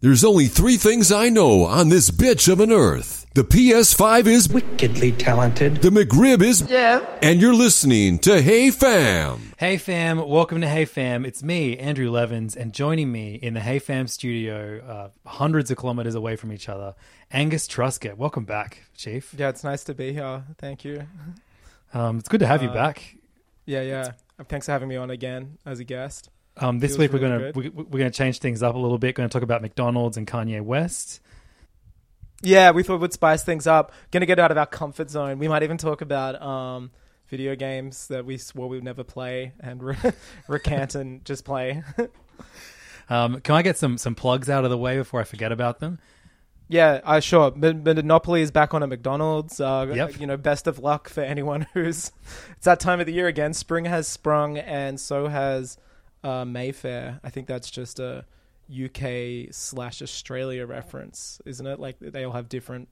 There's only three things I know on this bitch of an earth. The PS5 is wickedly talented. The McRib is yeah. And you're listening to Hey Fam. Hey fam, welcome to Hey Fam. It's me, Andrew Levins, and joining me in the Hey Fam studio, uh, hundreds of kilometers away from each other, Angus Truscott. Welcome back, Chief. Yeah, it's nice to be here. Thank you. Um, it's good to have you Uh, back. Yeah, yeah. Thanks for having me on again as a guest. Um, this feels week we're really gonna we, we're gonna change things up a little bit. Going to talk about McDonald's and Kanye West. Yeah, we thought we'd spice things up. Gonna get out of our comfort zone. We might even talk about um, video games that we swore we'd never play and re- recant and just play. Um, can I get some some plugs out of the way before I forget about them? yeah, uh, sure. Mon- Monopoly is back on at McDonald's. Uh, Yep. You know, best of luck for anyone who's. It's that time of the year again. Spring has sprung, and so has uh, Mayfair. I think that's just a UK slash Australia reference, isn't it? Like they all have different.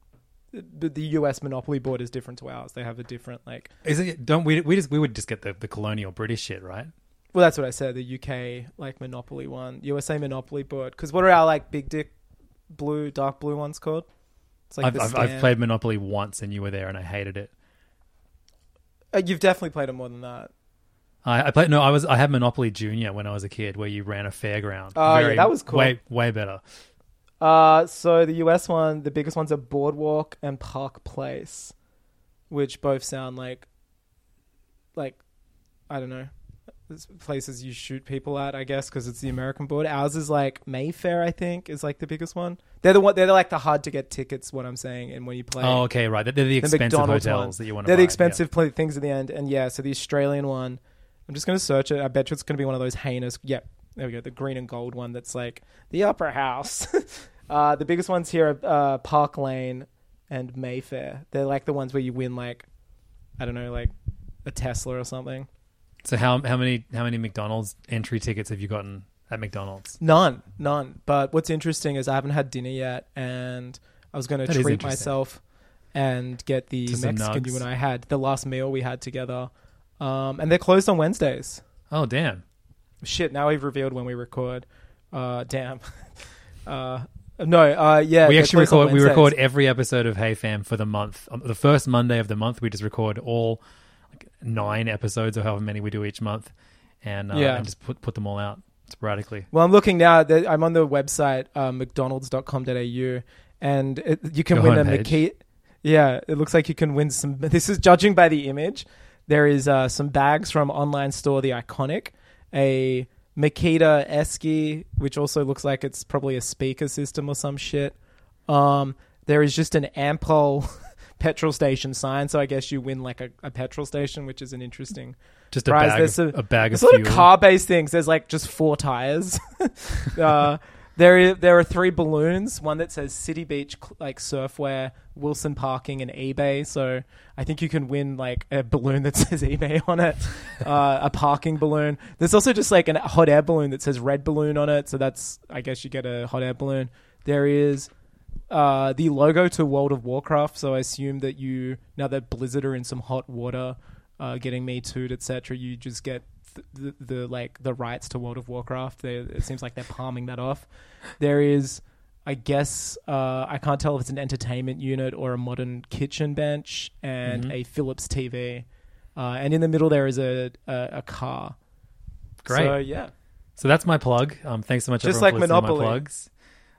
But the US Monopoly board is different to ours. They have a different like. Is it? Don't we? We just we would just get the, the colonial British shit, right? Well, that's what I said. The UK like Monopoly one, USA Monopoly board. Because what are our like big dick blue, dark blue ones called? It's like I've, I've, I've played Monopoly once, and you were there, and I hated it. Uh, you've definitely played it more than that. I, I played no, I was I had Monopoly Junior when I was a kid, where you ran a fairground. Oh, yeah, that was cool. Way way better. Uh, so the US one, the biggest ones are Boardwalk and Park Place, which both sound like, like, I don't know, places you shoot people at, I guess, because it's the American board. Ours is like Mayfair, I think, is like the biggest one. They're the one. They're like the hard to get tickets. What I'm saying, and when you play, Oh, okay, right. They're the the expensive McDonald's hotels one. that you want to. They're buy, the yeah. expensive things at the end, and yeah. So the Australian one, I'm just going to search it. I bet you it's going to be one of those heinous. Yep, there we go. The green and gold one. That's like the upper house. uh, the biggest ones here are uh, Park Lane and Mayfair. They're like the ones where you win like, I don't know, like a Tesla or something. So how how many how many McDonald's entry tickets have you gotten at McDonald's? None, none. But what's interesting is I haven't had dinner yet, and I was going to treat myself and get the To Mexican you and I had the last meal we had together. Um, and they're closed on Wednesdays. Oh damn! Shit! Now we've revealed when we record. Uh, damn. uh, no. Uh, yeah. we actually record we record every episode of Hey Fam for the month. On the first Monday of the month, we just record all like nine episodes or however many we do each month, and uh, Yeah. and just put put them all out sporadically. Well, I'm looking now. That I'm on the website uh, mcdonalds.com.au, and it, you can Your win a. McKee. Yeah, it looks like you can win some. This is judging by the image. There is uh, some bags from online store The Iconic, a Makita Esky, which also looks like it's probably a speaker system or some shit. Um, there is just an Ampol petrol station sign, so I guess you win like a, a petrol station, which is an interesting Just a prize. bag There's of- a bag of a lot of car-based things. There's like just four tires. uh, there, i- there are three balloons. One that says City Beach, cl- like surfwear, Wilson Parking, and eBay. So I think you can win like a balloon that says eBay on it, uh, a parking balloon. There's also just like a hot air balloon that says red balloon on it. So that's I guess you get a hot air balloon. There is uh, the logo to World of Warcraft. So I assume that you now that Blizzard are in some hot water, uh, getting me too'd, etc. You just get the, the like the rights to World of Warcraft. They, it seems like they're palming that off. There is I guess uh, I can't tell if it's an entertainment unit or a modern kitchen bench and Mm-hmm. a Philips TV. Uh, and in the middle there is a a, a car. Great. So yeah. So that's my plug. Um, thanks so much, Just everyone, like for listening to my Monopoly. plugs.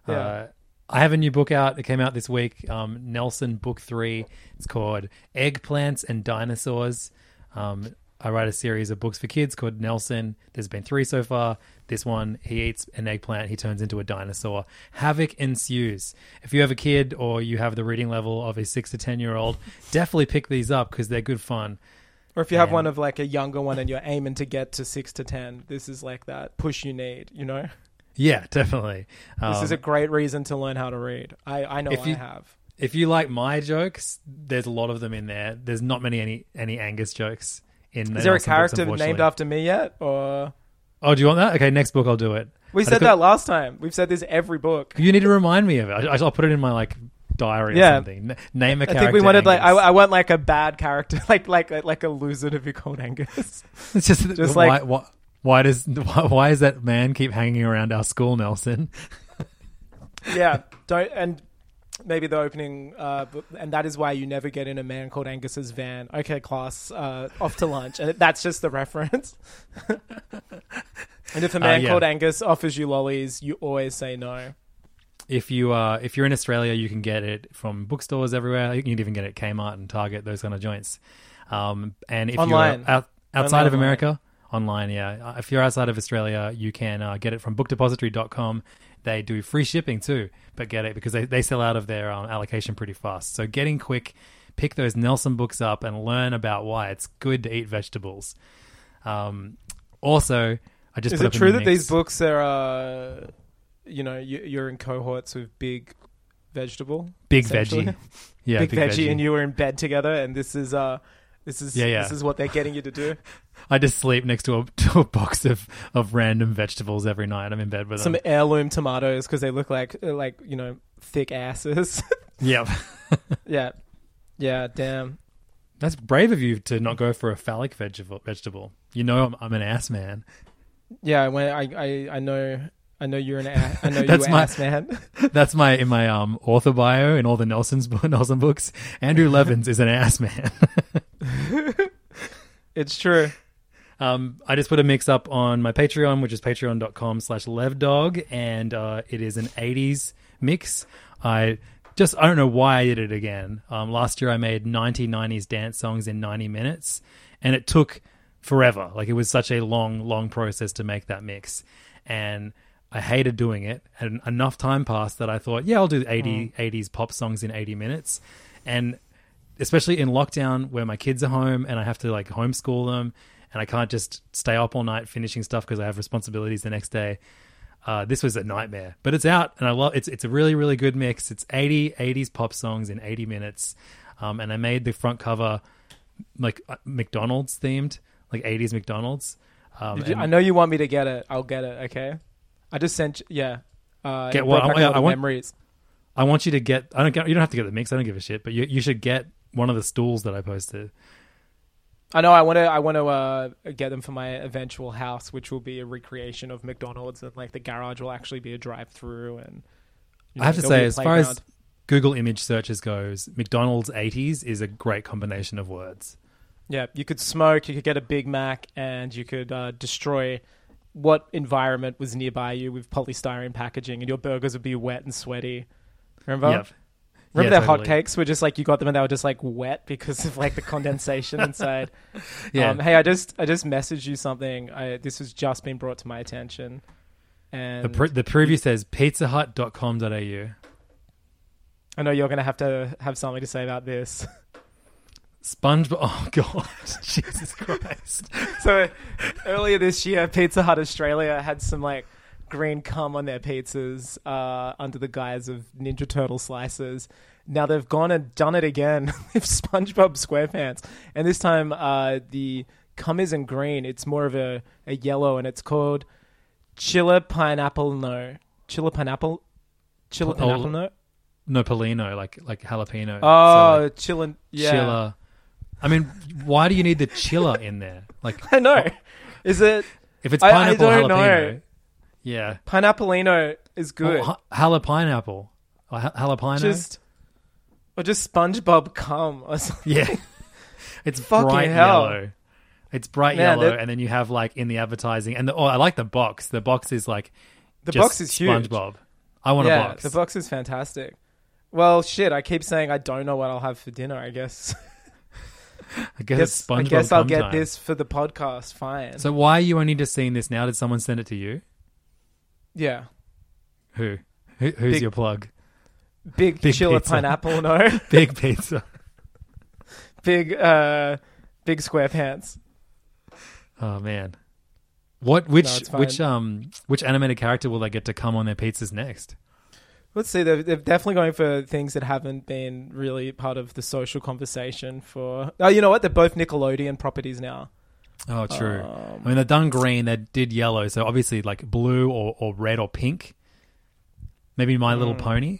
Yeah. Uh, I have a new book out. It came out this week. Um, Nelson Book Three. It's called Eggplants and Dinosaurs. Um, I write a series of books for kids called Nelson. There's been three so far. This one, he eats an eggplant. He turns into a dinosaur. Havoc ensues. If you have a kid or you have the reading level of a six to ten year old, definitely pick these up because they're good fun. Or if you have And- one of like a younger one and you're aiming to get to six to ten, this is like that push you need. You know, Yeah, definitely. this Um, is a great reason to learn how to read. I I know If I have. if you like my jokes, there's a lot of them in there. There's not many any any Angus jokes in. Is there a books, character named after me yet? Or Oh, do you want that? Okay, next book I'll do it. we said could- that last time. We've said this every book. You need to remind me of it. I, I'll put it in my like diary or Yeah. something. N- name a I character. I think we wanted like I, I want like a bad character, like like like a loser to be called Angus. it's just, just why, like- why, why does why, why does that man keep hanging around our school, Nelson? yeah, don't and maybe the opening, uh, and that is why you never get in a man called Angus's van. Okay, class, uh, off to lunch, and that's just the reference. and if a man yeah. called Angus offers you lollies, you always say no. If you uh if you're in Australia, you can get it from bookstores everywhere. You can even get it at Kmart and Target, those kind of joints. Um, and if Online. you're out, outside Only of. America, online, yeah. Uh, If you're outside of Australia, you can uh, get it from bookdepository.com. They do free shipping too, but get it because they, they sell out of their um, allocation pretty fast. So getting quick, pick those Nelson books up and learn about why it's good to eat vegetables. Um, also, I just Is put it true the that mix- these books are, uh, you know, you, you're in cohorts with big vegetable, big veggie, yeah, big, veggie, and you were in bed together, and this is uh, this is Yeah, yeah. this is what they're getting you to do. I just sleep next to a, to a box of, of random vegetables every night. I'm in bed with them. Some them. heirloom tomatoes because they look like uh, like you know thick asses. Yep. yeah, yeah, damn. That's brave of you to not go for a phallic vegetable. Vegetable. You know I'm, I'm an ass man. Yeah, when I I, I know I know you're an a- I know That's you're my- ass man. That's my in my um author bio in all the Nelson's Nelson books. Andrew Levins is an ass man. it's true. Um, I just put a mix up on my Patreon, which is patreon.com slash levdog, and uh, it is an 80s mix. I just, I don't know why I did it again. Um, last year I made 1990s dance songs in 90 minutes, and it took forever. Like it was such a long, long process to make that mix. And I hated doing it. And enough time passed that I thought, yeah, I'll do 80, 80s pop songs in 80 minutes. And especially in lockdown where my kids are home and I have to like homeschool them and I can't just stay up all night finishing stuff because I have responsibilities the next day. Uh, this was a nightmare, but it's out and I love it's. It's a really, really good mix. It's 80 80s pop songs in 80 minutes. Um, and I made the front cover like uh, McDonald's themed, like 80s McDonald's. Um, you- I know you want me to get it. I'll get it. Okay. I just sent. You, yeah. Uh, Get what? back I- I want- memories. I want you to get. I don't. Get, you don't have to get the mix. I don't give a shit. But you you should get one of the stools that I posted. I know. I want to. I want to uh, get them for my eventual house, which will be a recreation of McDonald's, and like the garage will actually be a drive-through. And you I have to say, as far as. Google image searches goes, McDonald's 80s is a great combination of words. yeah, you could smoke, you could get a Big Mac, and you could uh, destroy what environment was nearby you with polystyrene packaging, and your burgers would be wet and sweaty. Remember? Yep. Remember Yeah, their totally. hotcakes were just like you got them and they were just like wet because of like the condensation inside. Yeah. Um, hey, I just I just messaged you something. I, this has just been brought to my attention, and The, pre- the preview says pizzahut.com.au. I know you're gonna have to have something to say about this. SpongeBob. Oh, God. Jesus Christ. so earlier this year, Pizza Hut Australia had some like green cum on their pizzas uh, under the guise of Ninja Turtle slices. Now they've gone and done it again with SpongeBob SquarePants, and this time uh, the cum isn't green; it's more of a, a yellow, and it's called Chilla Pineapple No. Chilla Pineapple. Chilla Oh, Pineapple No. No, Polino, like like jalapeno. Oh, So, like, chillin'. Yeah. chiller. I mean, why do you need the chiller in there? Like, I know. Is it if it's I- I pineapple don't know. Yeah. Pineappleino is good. Oh, ha- jalapeno. Or just or just SpongeBob cum or something. yeah. it's Fucking bright hell. yellow. It's bright Man, yellow, that- and then you have like in the advertising, and the, oh, I like the box. The box is like The just box is huge. SpongeBob. I want yeah, a box. the box is fantastic. Well, shit, I keep saying I don't know what I'll have for dinner. I guess. I guess, guess SpongeBob. I guess I'll cum get time. this for the podcast. Fine. So why are you only just seeing this now? Did someone send it to you? Yeah, Who? Who who's Big- your plug? big, Big chiller pizza. pineapple. No, Big pizza. big, uh, big square pants. Oh man. What which it's fine. which um which animated character will they get to come on their pizzas next? Let's see. They're, they're definitely going for things that haven't been really part of the social conversation. For oh, you know what? They're both Nickelodeon properties now. Oh, true. Um, I mean, they've done green. They did yellow. So obviously, like blue or, or red or pink. Maybe My Little Hmm. Pony.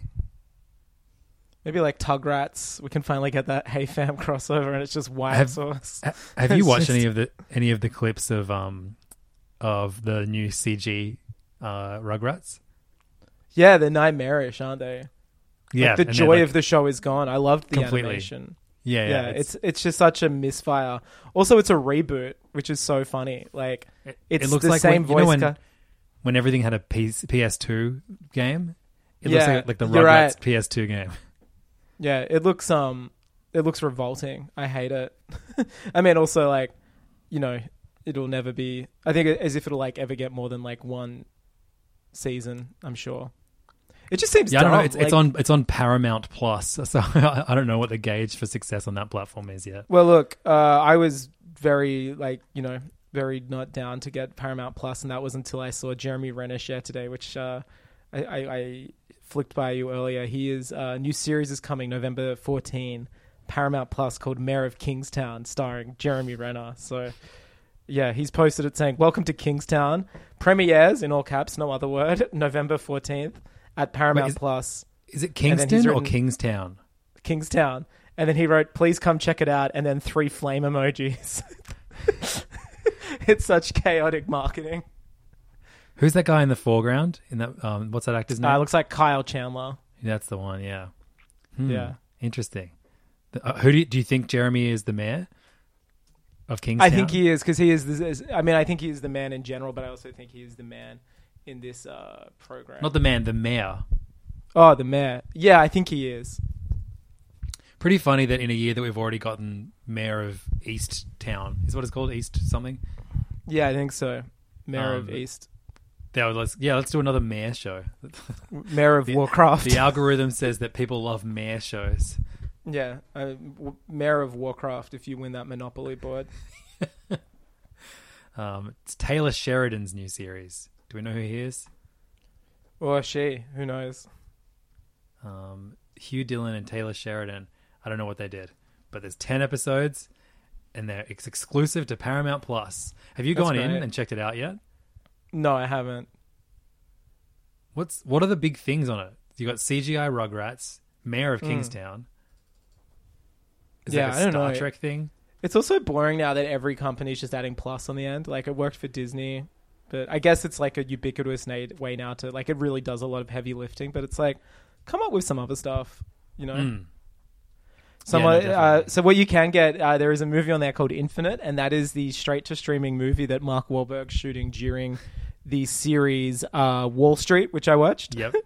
Maybe like Tugrats. We can finally get that Hey Fam crossover, and it's just white Have- sauce. Ha- Have you watched just- any of the any of the clips of um of the new CG uh, Rugrats? Yeah, they're nightmarish, aren't they? Yeah, Like, the joy like- of the show is gone. I loved the Completely. animation. Yeah, yeah. Yeah, it's, it's just such a misfire. Also, it's a reboot, which is so funny. Like it, it's it looks the like same when, you know when, ca- when everything had a PS, PS2 game. It looks Yeah, like, like the Rugrats right. PS2 game. Yeah, it looks um, it looks revolting. I hate it. I mean, also like, you know, it'll never be. I think as if it'll like ever get more than like one season. I'm sure. It just seems Yeah, I don't know. It's, it's on it's on Paramount Plus, so I, don't know what the gauge for success on that platform is yet. Well, look, uh, I was very like you know very not down to get Paramount Plus, and that was until I saw Jeremy Renner share today, which uh, I, I, I flicked by you earlier. He is a uh, new series is coming November 14, Paramount Plus called Mayor of Kingstown, starring Jeremy Renner. So. Yeah, he's posted it saying, "Welcome to Kingstown. Premieres in all caps, no other word. November fourteenth at Paramount is- Plus, Is it Kingston or Kingstown? Kingstown." And then he wrote, "Please come check it out," and then three flame emojis. it's such chaotic marketing. Who's that guy in the foreground? In that, um, what's that actor's name? Uh, looks like Kyle Chandler. That's the one. Yeah. Hmm, Yeah. Interesting. The- uh, who do you, do you think Jeremy is the mayor of Kingstown? I think he is because he is. Is- I mean, I think he is the man in general, but I also think he is the man in this uh, program. not the man, the mayor. oh, the mayor. Yeah, I think he is. Pretty funny that in a year that we've already gotten mayor of East Town is what it's called, East something. Yeah, I think so. Mayor of Um, East, They were like, yeah, let's do another mayor show. Mayor of The- Warcraft. The algorithm says that people love mayor shows. yeah, uh, w- Mayor of Warcraft. If you win that Monopoly board, Um, it's Taylor Sheridan's new series. Do we know who he is? or she, who knows? Um, Hugh Dillon and Taylor Sheridan. I don't know what they did, but there's ten episodes, and they're it's exclusive to Paramount Plus. Have you That's gone in and checked it out yet? No, I haven't. What's what are the big things on it? You got CGI Rugrats, Mayor of Hmm. Kingstown. Is Yeah, that a I don't Star know. Trek thing? It's also boring now that every company's just adding plus on the end. Like it worked for Disney, but I guess it's like a ubiquitous way now to like it really does a lot of heavy lifting. But it's like come up with some other stuff, you know. Mm. Some Yeah, no, uh, so what you can get uh, there is a movie on there called Infinite, and that is the straight to streaming movie that Mark Wahlberg's shooting during the series uh, Wall Street, which I watched. Yep.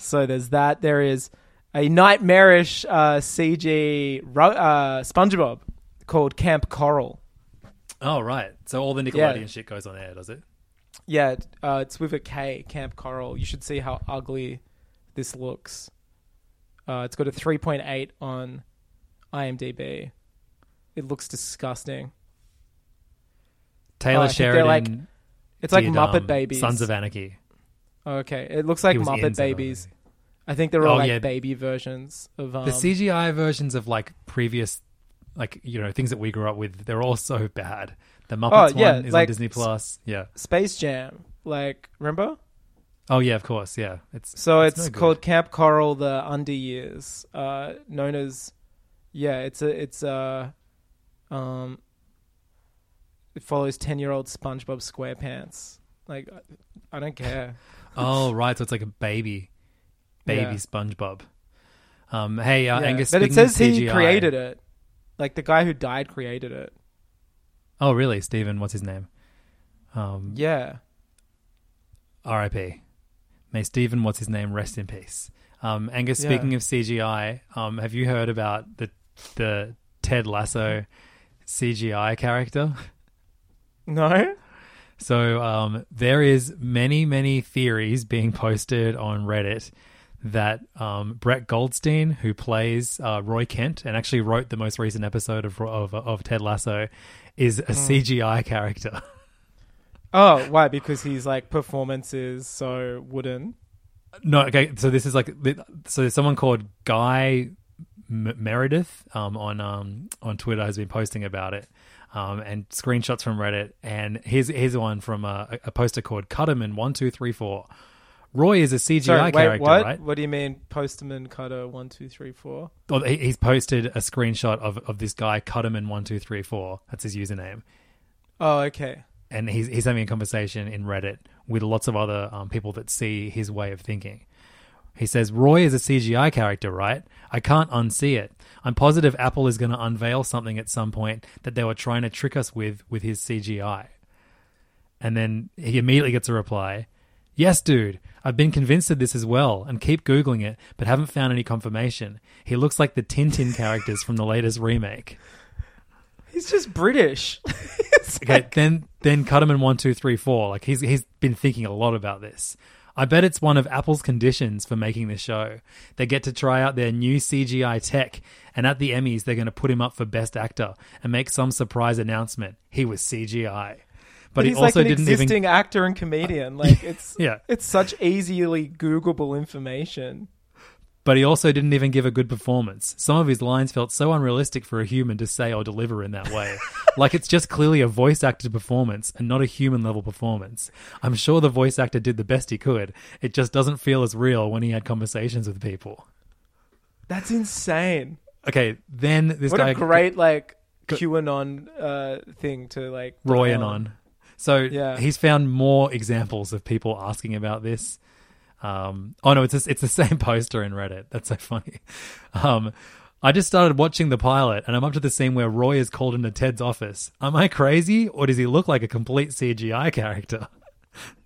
So there's that. There is a nightmarish uh, CG uh, SpongeBob called Kamp Koral. oh right. So all the Nickelodeon Yeah. shit goes on air, does it? Yeah, uh, it's with a K, Kamp Koral. You should see how ugly this looks. Uh, it's got a 3.8 on IMDb. It looks disgusting. Taylor I Sheridan. like- It's like Muppet Babies. Sons of Anarchy. Okay, it looks like He was in Muppet Babies. Anarchy. I think they're all Oh, like yeah. baby versions of um, The CGI versions of like previous, like you know things that we grew up with, they're all so bad. The Muppets Oh, yeah, one is like- on Disney Plus. Yeah. Space Jam. Like, remember? Oh yeah, of course. Yeah. It's So it's, no called Kamp Koral: The Under Years, uh, known as yeah. It's a it's a um. It follows ten year old SpongeBob SquarePants. Like, I- I don't care. Oh, right. So it's like a baby, baby Yeah. SpongeBob. Um, hey, uh, Yeah. Angus. but it says he created it. Like the guy who died created it. Oh, really? Stephen, what's his name? Um, Yeah. R.I.P. May Stephen, what's his name, rest in peace. Um, Angus, Yeah. speaking of CGI, um, have you heard about the the Ted Lasso CGI character? No. So um, there is many, many theories being posted on Reddit that um, Brett Goldstein, who plays uh, Roy Kent and actually wrote the most recent episode of of, of Ted Lasso, is a CGI character. Oh, why? Because he's like performance is so wooden. No, okay. So this is like so. There's someone called Guy M- Meredith um, on um, on Twitter has been posting about it, um, and screenshots from Reddit. And here's here's one from a, a poster called Cutterman one two three four. Roy is a CGI Sorry, wait, character, what? right? What do you mean, Postman Cutter one two three four? He, he's posted a screenshot of, of this guy Cutterman one two three four. That's his username. Oh, okay. and he's he's having a conversation in Reddit with lots of other um, people that see his way of thinking. He says Roy is a CGI character, right? I can't unsee it. I'm positive Apple is going to unveil something at some point that they were trying to trick us with with his CGI. And then he immediately gets a reply. Yes, dude. I've been convinced of this as well and keep Googling it, but haven't found any confirmation. He looks like the Tintin characters from the latest remake. He's just British. Okay, then then Cutterman one two three four. Like he's he's been thinking a lot about this. I bet it's one of Apple's conditions for making this show. They get to try out their new CGI tech, and at the Emmys they're going to put him up for Best Actor and make some surprise announcement. He was CGI, but, he he's also like an didn't existing even. actor and comedian. Like it's Yeah. it's such easily Googleable information. But he also didn't even give a good performance. Some of his lines felt so unrealistic for a human to say or deliver in that way. like it's just clearly a voice actor performance and not a human level performance. I'm sure the voice actor did the best he could. It just doesn't feel as real when he had conversations with people. That's insane. Okay, then this what guy a great like QAnon uh, thing to like Roy die and on. So Yeah. he's found more examples of people asking about this. Um, oh no, it's a, it's the same poster in Reddit. That's so funny. Um, I just started watching the pilot, and I'm up to the scene where Roy is called into Ted's office. Am I crazy, or does he look like a complete CGI character?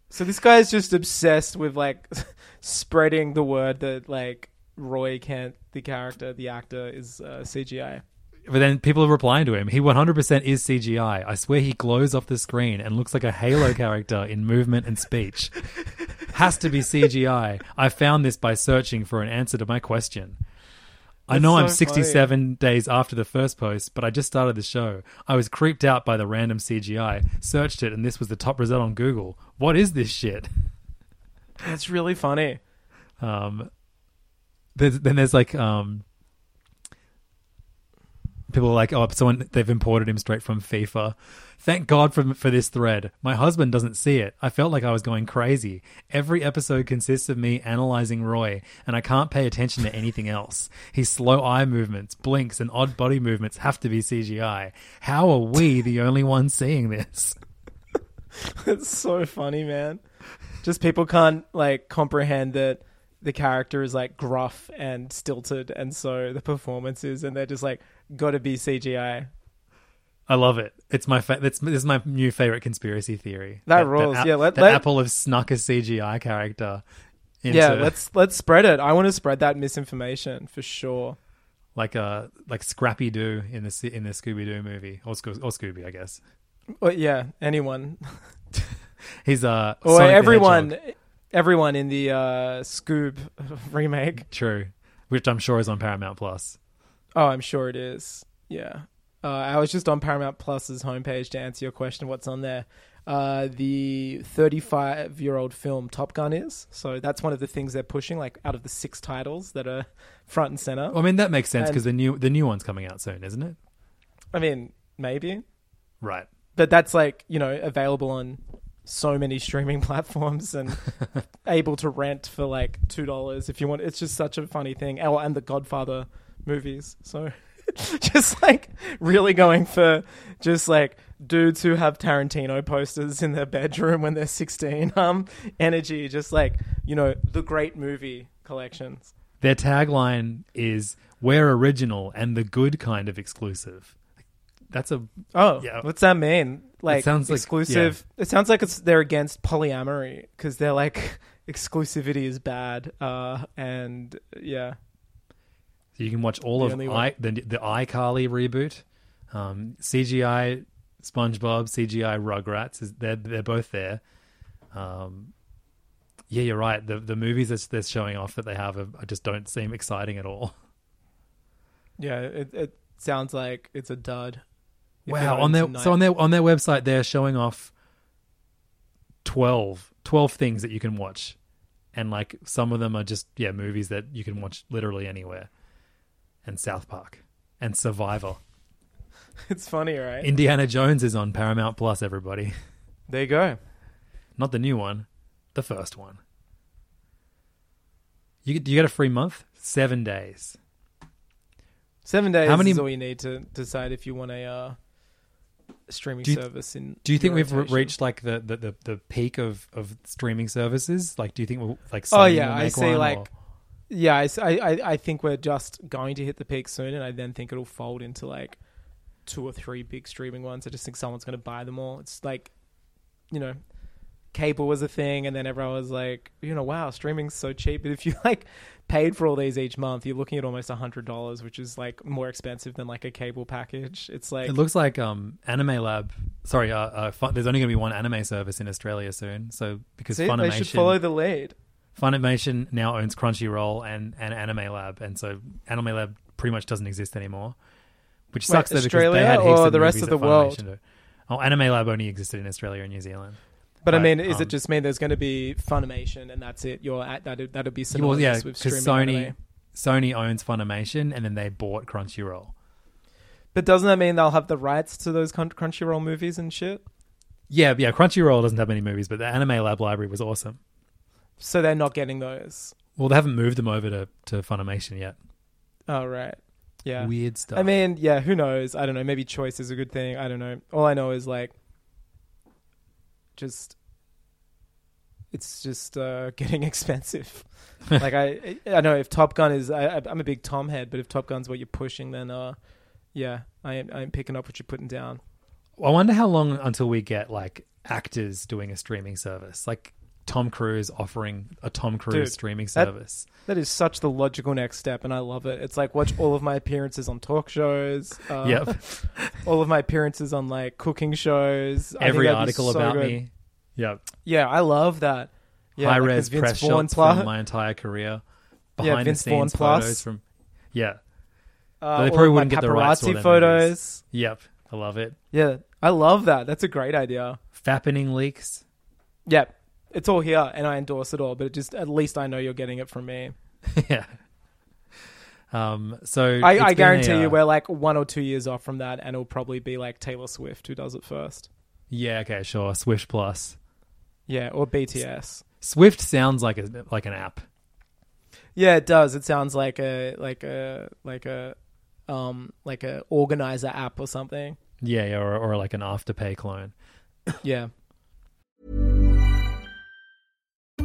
So this guy is just obsessed with like spreading the word that like Roy Kent, the character, the actor, is uh, CGI. But then people are replying to him. He 100% is CGI. I swear he glows off the screen and looks like a Halo character in movement and speech. Has to be CGI. I found this by searching for an answer to my question. I That's know I'm so 67 days after the first post, but I just started the show. I was creeped out by the random CGI, searched it, and this was the top result on Google. What is this shit? That's really funny. Um, there's, then there's like um, people are like, oh, someone they've imported him straight from FIFA. Thank God for for this thread. My husband doesn't see it. I felt like I was going crazy. Every episode consists of me analyzing Roy, and I can't pay attention to anything else. His slow eye movements, blinks, and odd body movements have to be CGI. How are we the only ones seeing this? It's so funny, man. Just people can't like comprehend that the character is like gruff and stilted, and so the performances, and they're just like got to be CGI. I love it. It's my fa- that's this is my new favorite conspiracy theory. That rules. Ap- Yeah, let- that let- Apple have snuck a CGI character. Into, Yeah, let's let's spread it. I want to spread that misinformation for sure. like a like Scrappy Doo in the in the Scooby Doo movie or, Sco- or Scooby, I guess. Well, yeah, anyone He's uh or Sonic everyone, everyone in the uh, Scoob remake. True, which I'm sure is on Paramount Plus. Oh, I'm sure it is. Yeah. Uh, I was just on Paramount Plus's homepage to answer your question. What's on there? Uh, the 35 year old film Top Gun is. So that's one of the things they're pushing, like out of the six titles that are front and center. I mean that makes sense because the new the new one's coming out soon, isn't it? I mean, maybe. Right. But that's like, you know, available on so many streaming platforms and able to rent for like $2 if you want. It's just such a funny thing. Oh, and the Godfather movies. So just like really going for just like dudes who have Tarantino posters in their bedroom when they're 16 um energy just like you know the great movie collections Their tagline is "We're original and the good kind of exclusive." That's a oh Yeah. what's that mean like sounds like- exclusive it sounds like it's they're against polyamory because they're like exclusivity is bad uh and yeah So you can watch all The of I, the the iCarly reboot, um, CGI SpongeBob, CGI Rugrats. Is they're they're both there. Um, yeah, you're right. The the movies that they're showing off that they have are, just don't seem exciting at all. yeah it, it sounds like it's a dud Wow, on their into so on their on their website they're showing off 12, 12 things that you can watch, and like some of them are just yeah movies that you can watch literally anywhere, and South Park and Survivor. it's funny right Indiana Jones is on Paramount Plus. Everybody, there you go not the new one, the first one. You get, you get a free month, seven days. Seven days How many- is all you need to decide if you want a uh, streaming Do you- service. In Do you think we've re- reached like the, the, the, the peak of, of streaming services? Like, do you think we'll like? Oh yeah, I see. Like, or- yeah, I, I, I think we're just going to hit the peak soon, and I then think it'll fold into like two or three big streaming ones. I just think someone's going to buy them all. It's like, you know, cable was a thing, and then everyone was like, you know, wow, streaming's so cheap. But if you like paid for all these each month, you're looking at almost a hundred dollars, which is like more expensive than like a cable package. It's like It looks like um, Anime Lab. Sorry, uh, uh, fun, there's only going to be one anime service in Australia soon. So because see, Funimation, they should follow the lead. Funimation now owns Crunchyroll and, and Anime Lab, and so Anime Lab pretty much doesn't exist anymore, which Wait, sucks. though, because Australia they had heaps or of the rest of the world? Oh, Anime Lab only existed in Australia and New Zealand. But I Right, mean, is um, it just mean there's going to be Funimation and that's it? You're at that. That'd be Well, synonymous yeah, with because streaming Sony anime. Sony owns Funimation, and then they bought Crunchyroll. But doesn't that mean they'll have the rights to those Crunchyroll movies and shit? Yeah, yeah. Crunchyroll doesn't have any movies, but the Anime Lab library was awesome. So they're not getting those. Well, they haven't moved them over to, to Funimation yet. Oh right, yeah. Weird stuff. I mean, yeah. Who knows? I don't know. Maybe choice is a good thing. I don't know. All I know is like, just it's just uh, getting expensive. like I, I know if Top Gun is, I, I'm a big Tom head, but if Top Gun's what you're pushing, then uh, yeah, I am, I'm picking up what you're putting down. I wonder how long until we get like actors doing a streaming service, like Tom Cruise offering a Tom Cruise Dude, streaming that- service. That is such the logical next step, and I love it. It's like watch all of my appearances on talk shows. Uh, Yep. all of my appearances on like cooking shows. I think Every that'd be article so about good. me. Yep. Yeah, I love that. Yeah, High like res Vince press Vaughn shots pla- from my entire career. Yeah, Behind Vince the Vaughn scenes plus. photos from. Yeah. uh, they all probably of my wouldn't get the rights to all paparazzi their photos. Yep. I love it. Yeah, I love that. That's a great idea. Fappening leaks. Yeah, it's all here, and I endorse it all. But it just at least I know you're getting it from me. yeah. Um. So I, I guarantee a, you uh, we're like one or two years off from that, and it'll probably be like Taylor Swift who does it first. Yeah. Okay. Sure. Swift Plus. Yeah, or BTS. Swift sounds like a like an app. Yeah, it does. It sounds like a like a like a um like a organizer app or something. Yeah. yeah or or like an afterpay clone. Yeah.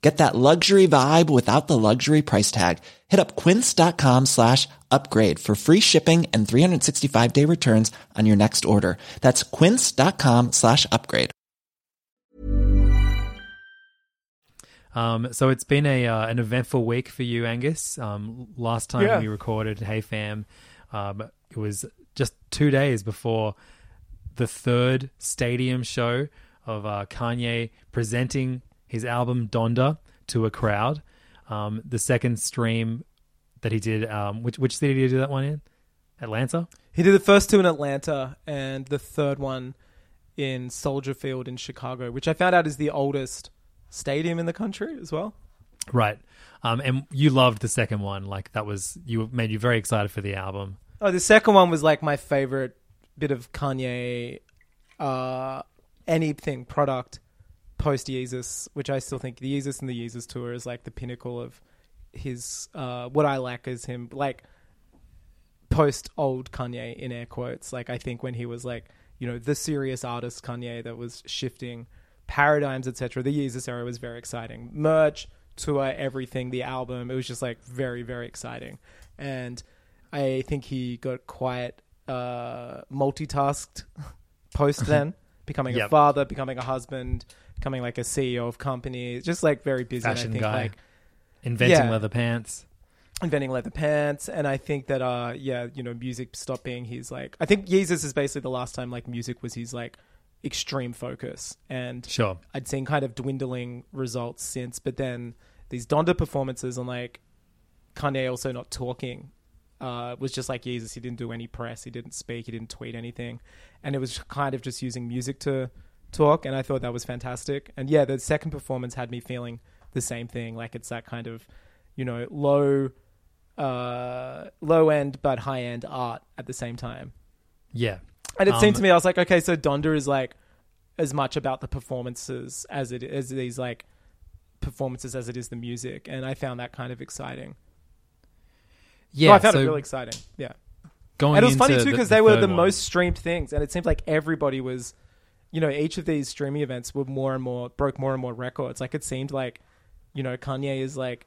Get that luxury vibe without the luxury price tag. Hit up quince.com slash upgrade for free shipping and 365 day returns on your next order. That's quince.com slash upgrade. Um, so it's been a uh, an eventful week for you, Angus. Um, last time Yeah. we recorded Hey Fam, um, it was just two days before the third stadium show of uh, Kanye presenting his album Donda to a crowd. Um, the second stream that he did, um, which which city did he do that one in? Atlanta. He did the first two in Atlanta and the third one in Soldier Field in Chicago, which I found out is the oldest stadium in the country as well. Right. Um, and you loved the second one. Like that was you made you very excited for the album. Oh, the second one was like my favorite bit of Kanye, uh, anything product post Yeezus, which I still think the Yeezus and the Yeezus tour is like the pinnacle of his. Uh, what I like is him like post old Kanye in air quotes. Like I think when he was like you know the serious artist Kanye that was shifting paradigms, etc. The Yeezus era was very exciting. Merch, tour, everything, the album. It was just like very very exciting, and I think he got quite uh, multitasked post then, becoming a father, becoming a husband, becoming like a CEO of companies, just like very busy. and I Fashion think guy. like Inventing Yeah. leather pants. inventing leather pants and i think that uh yeah you know music stopped being his like i think yeezus is basically the last time like music was his like extreme focus and Sure. i'd seen kind of dwindling results since but then these donda performances and like kanye also not talking uh was just like jesus he didn't do any press he didn't speak he didn't tweet anything and it was kind of just using music to talk and i thought that was fantastic. And yeah the second performance had me feeling the same thing. Like it's that kind of you know low uh low end but high end art at the same time. Yeah. and it seemed Um, to me i was like okay so donda is like as much about the performances as it as these like performances as it is the music. And i found that kind of exciting. Yeah. No, i found so it really exciting. Yeah. Going and it was funny too because the they were the one. most streamed things. And it seemed like everybody was you know each of these streaming events were more and more broke more and more records. Like it seemed like you know kanye is like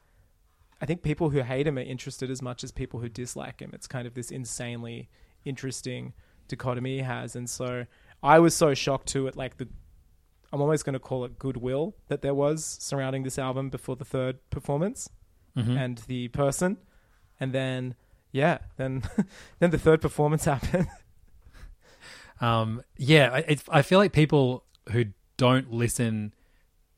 i think people who hate him are interested as much as people who dislike him. It's kind of this insanely interesting dichotomy he has. And so i was so shocked too at like the i'm almost going to call it goodwill that there was surrounding this album before the third performance Mhm. and the person. And then yeah then then the third performance happened Um, yeah, I, I feel like people who don't listen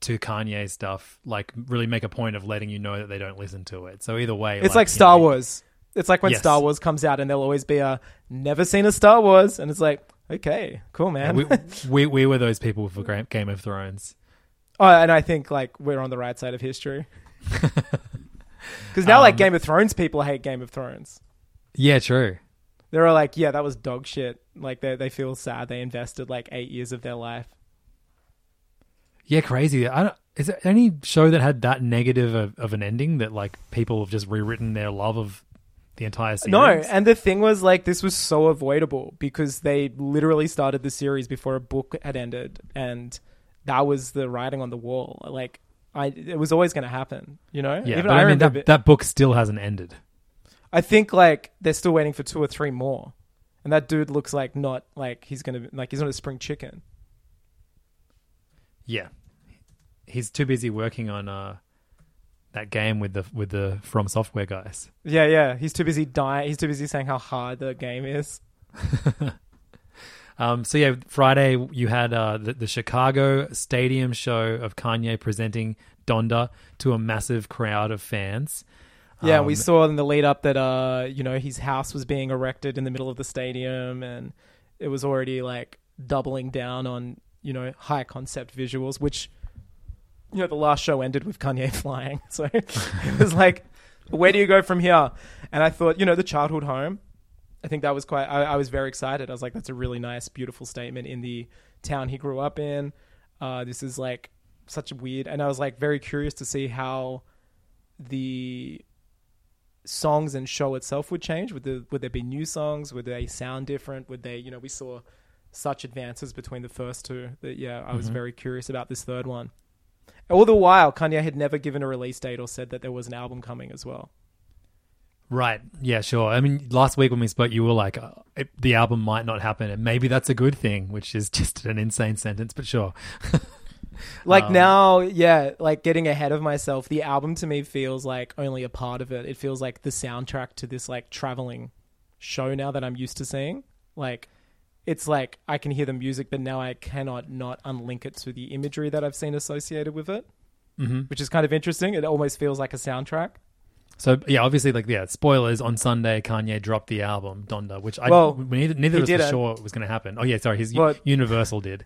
to Kanye stuff like really make a point of letting you know that they don't listen to it. So either way, it's like you star know, wars it's like when Yes. star wars comes out and there'll always be a never seen a star wars and it's like okay cool man we, we we were those people for Game of Thrones. oh and i think like we're on the right side of history because now like Um, game of thrones people hate game of thrones Yeah, true. they're like yeah that was dog shit like they they feel sad they invested like eight years of their life Yeah, crazy. I don't, is there any show that had that negative of, of an ending that like people have just rewritten their love of the entire series? No, and the thing was like this was so avoidable because they literally started the series before a book had ended, and that was the writing on the wall. Like, I it was always going to happen, you know. yeah, Even but I, mean that that book still hasn't ended. I think like they're still waiting for two or three more, and that dude looks like not like he's gonna like he's not a spring chicken. Yeah, he's too busy working on uh that game with the with the From Software guys. Yeah, yeah, he's too busy dying. He's too busy saying how hard the game is. Um, so yeah, Friday you had uh, the, the Chicago Stadium show of Kanye presenting Donda to a massive crowd of fans. Yeah, Um, we saw in the lead up that uh, you know, his house was being erected in the middle of the stadium and it was already like doubling down on, you know, high concept visuals, which you know, the last show ended with Kanye flying. So it was like, where do you go from here? And I thought, you know, the childhood home. I think that was quite I, I was very excited. I was like, that's a really nice, beautiful statement in the town he grew up in. Uh, this is like such a weird, and I was like very curious to see how the songs and show itself would change. Would there would there be new songs? Would they sound different? Would they, you know, we saw such advances between the first two that yeah, I was Mhm. very curious about this third one. All the while, Kanye had never given a release date or said that there was an album coming as well. Right. Yeah, sure. I mean, last week when we spoke, you were like, uh, it, the album might not happen, and maybe that's a good thing, which is just an insane sentence, but sure. Like Um, now, yeah, like getting ahead of myself. The album to me feels like only a part of it. It feels like the soundtrack to this like traveling show now that I'm used to seeing. Like it's like I can hear the music, but now I cannot not unlink it to the imagery that I've seen associated with it, Mhm. which is kind of interesting. It almost feels like a soundtrack. So yeah, obviously, like yeah, spoilers. On Sunday, Kanye dropped the album Donda, which I Well, neither, neither he of us were sure was going to happen. Oh yeah, sorry, his But- Universal did.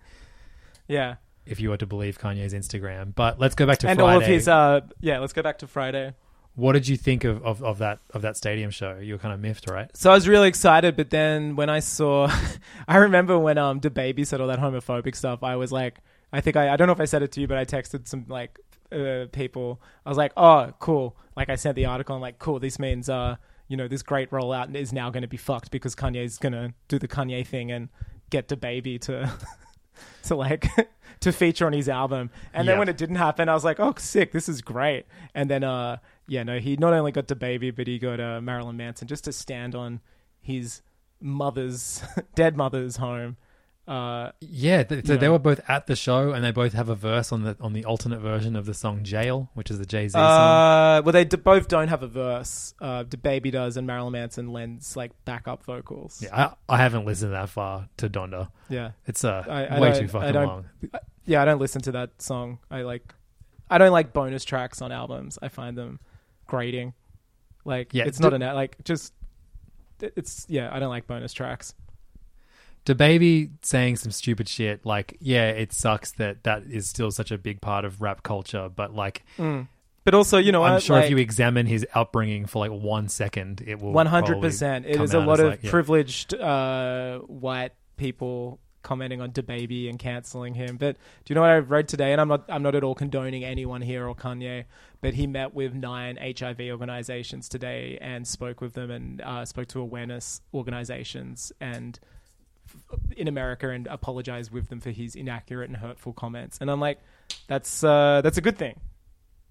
Yeah. If you were to believe Kanye's Instagram. But let's go back to and Friday. all of his, uh, yeah, let's go back to Friday. what did you think of, of, of that of that stadium show? You were kind of miffed, right? So I was really excited, but then when I saw, I remember when um DaBaby said all that homophobic stuff. I was like, I think I I don't know if I said it to you, but I texted some like uh, people. I was like, oh, cool. Like I sent the article. I'm like, cool. This means uh you know this great rollout is now going to be fucked because Kanye's going to do the Kanye thing and get DaBaby to to like to feature on his album. And then when it didn't happen, I was like, oh, sick. This is great. And then uh yeah, no, he not only got DaBaby, but he got uh, Marilyn Manson just to stand on his mother's dead mother's home. Uh, Yeah, th- so you they were both at the show, and they both have a verse on the on the alternate version of the song "Jail," which is the Jay Z song. Uh, well, they d- both don't have a verse. Uh, DaBaby does, and Marilyn Manson lends like backup vocals. Yeah, I, I haven't listened that far to Donda. Yeah, it's uh, I- I way too fucking long. Yeah, I don't listen to that song. I like, I don't like bonus tracks on albums. I find them grating. Like, Yeah, it's d- not an like just. It's yeah, I don't like bonus tracks. DaBaby saying some stupid shit like, yeah, it sucks that that is still such a big part of rap culture, but like, Mm. But also, you know, I'm what, sure if you examine his upbringing for like one second, it will One hundred percent. It probably a lot of like, yeah. privileged uh, white people commenting on DaBaby and canceling him. But do you know what I read today? And I'm not I'm not at all condoning anyone here or Kanye, but he met with nine HIV organizations today and spoke with them and uh, spoke to awareness organizations and in America and apologize with them for his inaccurate and hurtful comments. And I'm like, that's uh, that's a good thing.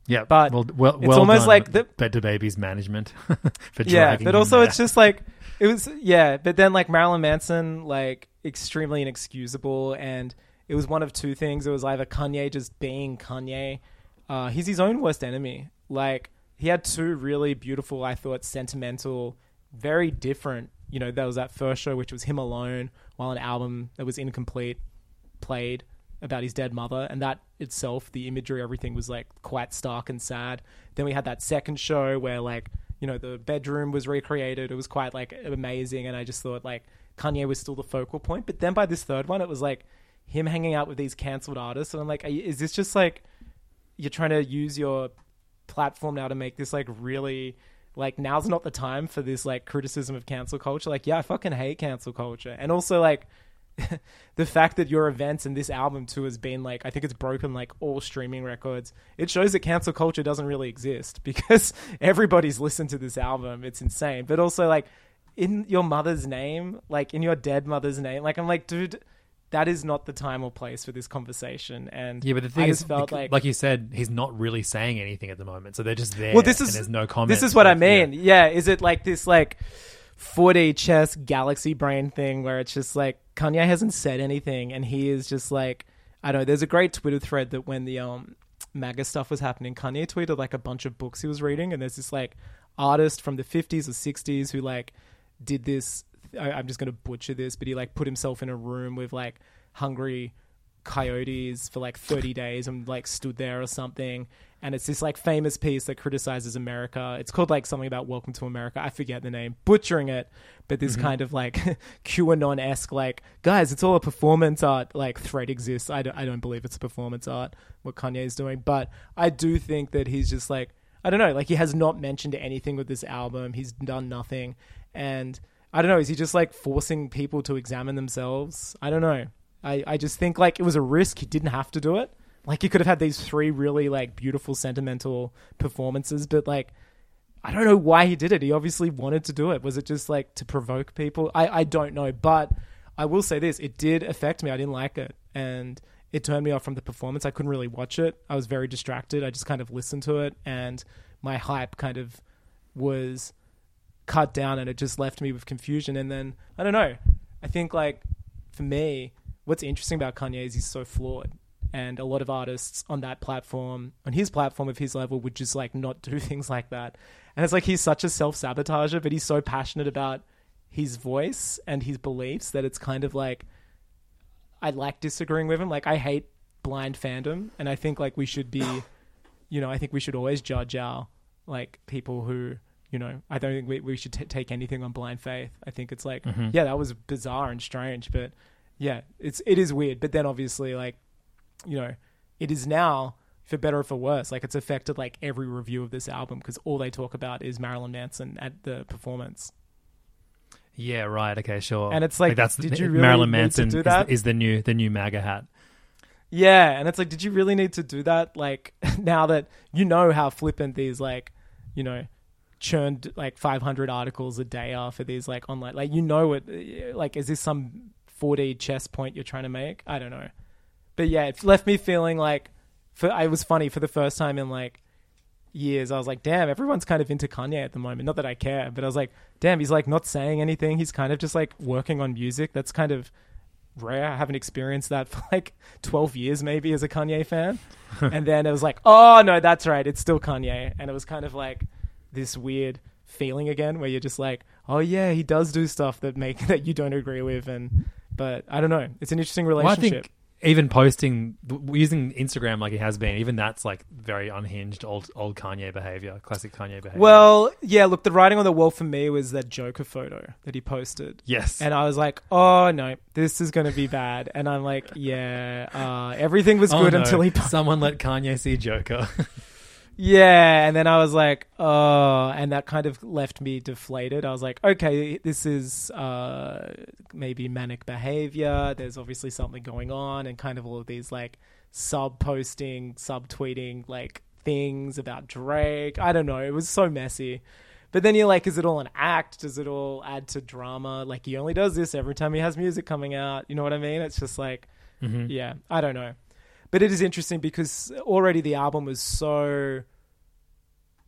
Yeah, but well, well, it's well almost like the DaBaby's management for yeah, but also it's just like it was yeah, but then like Marilyn Manson like extremely inexcusable and it was one of two things. It was either Kanye just being Kanye. Uh, he's his own worst enemy. Like he had two really beautiful, I thought, sentimental, very different. You know, there was that first show which was him alone, while an album that was incomplete played about his dead mother, and that itself, the imagery, everything was like quite stark and sad. Then we had that second show where like you know the bedroom was recreated. It was quite like amazing, and I just thought like Kanye was still the focal point. But then by this third one, it was like him hanging out with these cancelled artists, and I'm like, you- is this just like you're trying to use your platform now to make this like really like now's not the time for this like criticism of cancel culture. Like yeah i fucking hate cancel culture. And also like the fact that your events and this album too has been like i think it's broken like all streaming records it shows that cancel culture doesn't really exist because everybody's listened to this album. It's insane. But also like in your mother's name like in your dead mother's name like i'm like dude that is not the time or place for this conversation and Yeah, but the thing I is, felt like, like you said, he's not really saying anything at the moment, so they're just there. well, this and is there's no comment. This is what I Like, yeah. mean. Yeah. is it like this like 4D chess galaxy brain thing where it's just like Kanye hasn't said anything and he is just like I don't know. There's a great Twitter thread that when the um MAGA stuff was happening, Kanye tweeted like a bunch of books he was reading, and there's this like artist from the 50s or 60s who like did this. I, I'm just gonna butcher this, but he like put himself in a room with like hungry coyotes for like 30 days and like stood there or something. And it's this like famous piece that criticizes america. It's called like something about welcome to america. I forget the name. Butchering it. But this Mhm. kind of like qanon-esque like guys it's all a performance art like thread exists. I don't, I don't believe it's a performance art what kanye is doing. But i do think that he's just like i don't know like he has not mentioned anything with this album. He's done nothing. And i don't know is he just like forcing people to examine themselves i don't know I, I just think like it was a risk. He didn't have to do it, Like he could have had these three really like beautiful sentimental performances, but like I don't know why he did it. He obviously wanted to do it. Was it just like to provoke people? I I don't know, but I will say this: it did affect me. I didn't like it, and it turned me off from the performance. I couldn't really watch it. I was very distracted. I just kind of listened to it, and my hype kind of was cut down, and it just left me with confusion. And then I don't know. I think like for me, what's interesting about Kanye is he's so flawed. And a lot of artists on that platform, on his platform of his level, would just like not do things like that. And it's like he's such a self sabotager, but he's so passionate about his voice and his beliefs that it's kind of like I like disagreeing with him. Like I hate blind fandom, and I think like we should be, you know, I think we should always judge our like people who, you know, I don't think we, we should t- take anything on blind faith. I think it's like, Mhm. yeah, that was bizarre and strange, but yeah, it's it is weird. But then obviously, like, you know, it is now for better or for worse. Like it's affected like every review of this album because all they talk about is Marilyn Manson at the performance. Yeah, right. Okay, sure. And it's like, that's did you really Marilyn need to Manson do is that? the- Is, the new the new MAGA hat? Yeah, and it's like, did you really need to do that? Like, now that you know how flippant these like, you know, churned like 500 articles a day for these like online, like you know what Like, is this some 4D chess point you're trying to make? I don't know, but yeah, it left me feeling like, for I was funny for the first time in like years. I was like, damn, everyone's kind of into Kanye at the moment. Not that I care, but I was like, damn, he's like not saying anything. He's kind of just like working on music. That's kind of rare. I haven't experienced that for like 12 years maybe as a Kanye fan. and then it was like, oh no, that's right. It's still Kanye. And it was kind of like this weird feeling again where you're just like, oh yeah, he does do stuff that make that you don't agree with. And, but I don't know. It's an interesting Well, I relationship. think even posting using Instagram like he has been, even that's like very unhinged old old Kanye behavior, classic Kanye behavior. Well, yeah, look, the writing on the wall for me was that Joker photo that he posted. Yes. And I was like, oh no, this is going to be bad. And I'm like, yeah, uh, everything was Oh, good no. until he. someone let Kanye see Joker. Yeah, and then I was like, oh, and that kind of left me deflated. I was like, okay, this is uh, maybe manic behavior. There's obviously something going on, and kind of all of these like sub posting, sub tweeting like things about Drake. I don't know. It was so messy. But then you're like, is it all an act? Does it all add to drama? Like he only does this every time he has music coming out. You know what I mean? It's just like, Mhm. yeah, I don't know. But it is interesting because already the album was so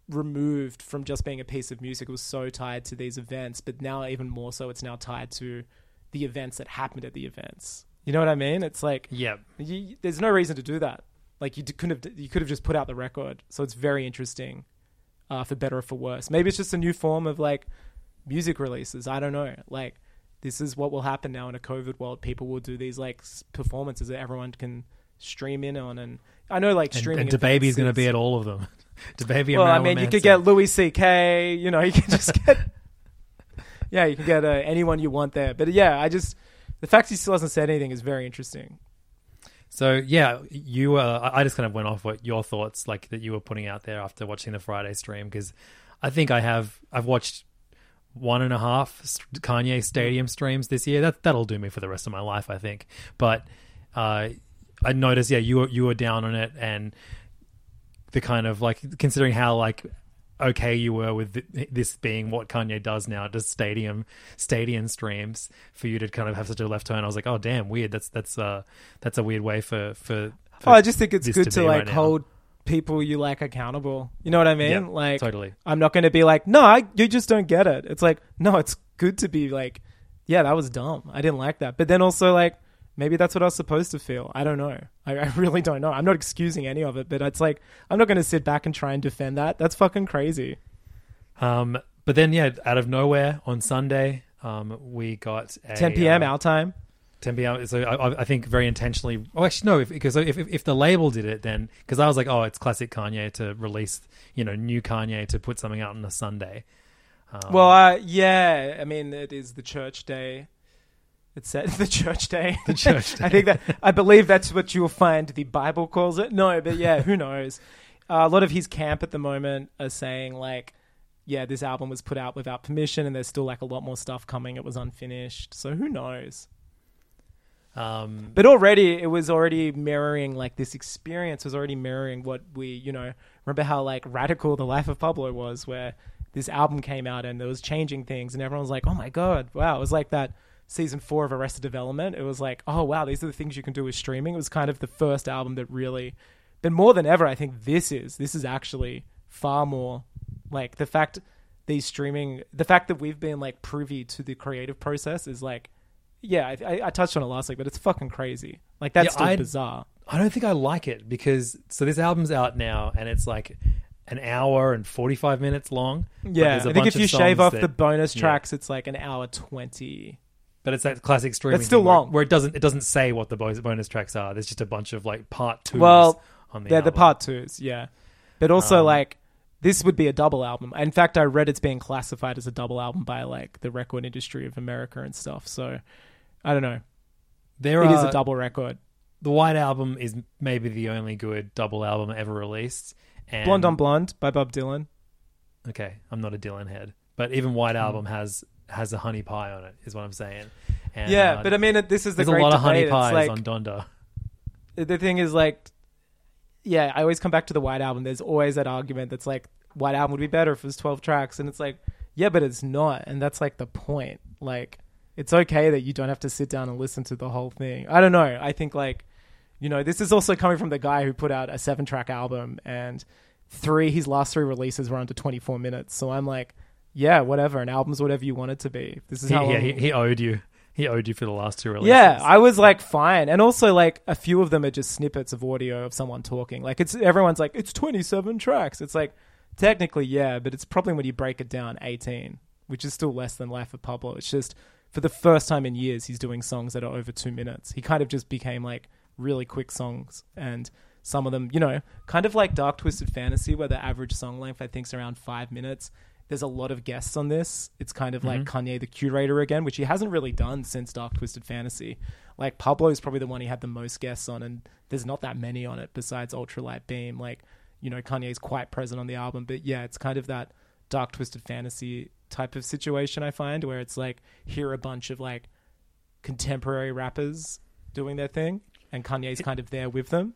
removed from just being a piece of music. It was so tied to these events, but now even more so, it's now tied to the events that happened at the events. You know what I mean? It's like, you, there's no reason to do that. Like you couldn't have, you could have just put out the record. So it's very interesting, uh, for better or for worse. Maybe it's just a new form of like music releases. I don't know. Like this is what will happen now in a COVID world. People will do these like performances that everyone can stream in on, and I know like and, streaming. and DaBaby's going to be at all of them. DaBaby and well, I mean, you could get Louis C.K. You know, you can just get. yeah, you can get uh, anyone you want there. But yeah, I just the fact he still hasn't said anything is very interesting. So yeah, you. Uh, I I just kind of went off what your thoughts like that you were putting out there after watching the Friday stream because I think I have. I've watched one and a half Kanye Stadium streams this year. That that'll do me for the rest of my life, I think. But uh, I noticed, yeah, you were you were down on it, and the kind of like considering how like okay you were with th- this being what Kanye does now, just stadium stadium streams for you to kind of have such a left turn. I was like, oh damn, weird. That's that's uh that's a weird way for for. for Oh, I just think it's good to, be like right hold people you like accountable. You know what I mean? Yeah, like totally. I'm not going to be like, no, I, you just don't get it. It's like, no, it's good to be like, yeah, that was dumb. I didn't like that. But then also like, maybe that's what I was supposed to feel. I don't know. I, I really don't know. I'm not excusing any of it, but it's like I'm not going to sit back and try and defend that. That's fucking crazy. Um, but then yeah, out of nowhere on Sunday, um, we got a, 10 p.m. uh, our time. 10 p.m. So I, I think very intentionally. Oh, actually, no, if, because if, if if the label did it, then because I was like, oh, it's classic Kanye to release, you know, new Kanye to put something out on a Sunday. Um, Well, uh, yeah, I mean, it is the church day. It's said the church day. The church day. I think that I believe that's what you'll find the Bible calls it. No, but yeah, who knows? Uh, a lot of his camp at the moment are saying like, yeah, this album was put out without permission, and there's still like a lot more stuff coming. It was unfinished, so who knows? Um, But already, it was already mirroring like this experience was already mirroring what we, you know, remember how like radical the life of Pablo was, where this album came out and it was changing things, and everyone was like, "Oh my god, wow!" It was like that season four of Arrested Development. It was like, "Oh wow, these are the things you can do with streaming." It was kind of the first album that really, but more than ever, I think this is this is actually far more like the fact these streaming, the fact that we've been like privy to the creative process is like yeah, I, I, touched on it last week, but it's fucking crazy. Like that's Yeah, still bizarre. I don't think I like it because so this album's out now and it's like an hour and 45 minutes long. Yeah, I think if you shave off that- the bonus yeah. tracks, it's like an hour twenty. But it's that classic streaming. That's still thing where- long. where it doesn't it doesn't say what the bonus bonus tracks are. There's just a bunch of like part twos. Well, on the they're the album. part twos, yeah. But also Um, like this would be a double album. In fact, I read it's being classified as a double album by like the record industry of America and stuff. So I don't know. There It is are- a double record. The White Album is maybe the only good double album ever released. And Blonde on Blonde by Bob Dylan. Okay, I'm not a Dylan head, but even White Hmm. Album has has a honey pie on it. Is what I'm saying. And, yeah, uh, but I mean, it- this is the thing. there's great a lot of honey debate. It's pies like- on Donda. the thing is like yeah i always come back to the white album there's always that argument that's like white album would be better if it was 12 tracks and it's like yeah but it's not and that's like the point like it's okay that you don't have to sit down and listen to the whole thing i don't know i think like you know this is also coming from the guy who put out a seven track album and three his last three releases were under 24 minutes so i'm like yeah whatever an album's whatever you want it to be this is He, how yeah, long- he, he owed you. He owed you for the last two releases. yeah, I was like fine, and also like a few of them are just snippets of audio of someone talking. Like it's everyone's like it's twenty seven tracks. It's like technically yeah, but it's probably when you break it down eighteen, which is still less than Life of Pablo. It's just for the first time in years he's doing songs that are over two minutes. He kind of just became like really quick songs, and some of them, you know, kind of like Dark Twisted Fantasy, where the average song length I think is around five minutes. There's a lot of guests on this. It's kind of like mm-hmm. Kanye the curator again, which he hasn't really done since Dark Twisted Fantasy. Like Pablo is probably the one he had the most guests on, and there's not that many on it besides Ultralight Beam. Like, you know, Kanye's quite present on the album, but yeah, it's kind of that Dark Twisted Fantasy type of situation I find where it's like here a bunch of like contemporary rappers doing their thing, and Kanye's kind of there with them.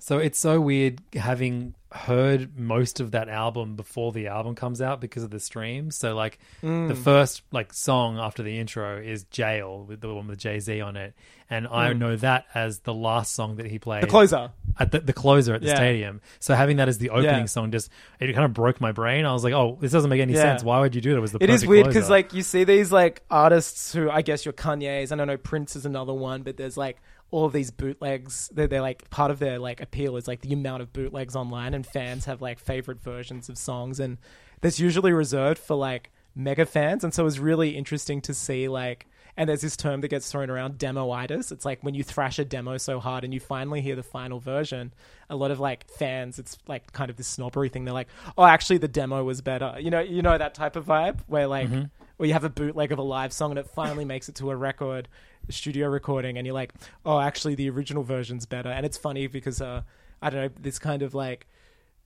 So it's so weird having heard most of that album before the album comes out because of the streams. So like Mm. the first like song after the intro is Jail with the one with Jay Z on it, and I Mm. know that as the last song that he played, The closer. at the, the closer at the Yeah. stadium. So having that as the opening Yeah. song just it kind of broke my brain. I was like, oh, this doesn't make any Yeah. sense. Why would you do that? It was the It is weird because like you see these like artists who I guess your Kanye's. I don't know Prince is another one, but there's like all of these bootlegs. They're, they're like part of their like appeal is like the amount of bootlegs online, and fans have like favorite versions of songs, and that's usually reserved for like mega fans. And so it was really interesting to see like. And there's this term that gets thrown around, demoitis. It's like when you thrash a demo so hard and you finally hear the final version. A lot of like fans, it's like kind of this snobbery thing. They're like, "Oh, actually, the demo was better." You know, you know that type of vibe where like Mhm. or you have a bootleg of a live song and it finally makes it to a record studio recording and you're like oh actually the original version's better. And it's funny because uh i don't know this kind of like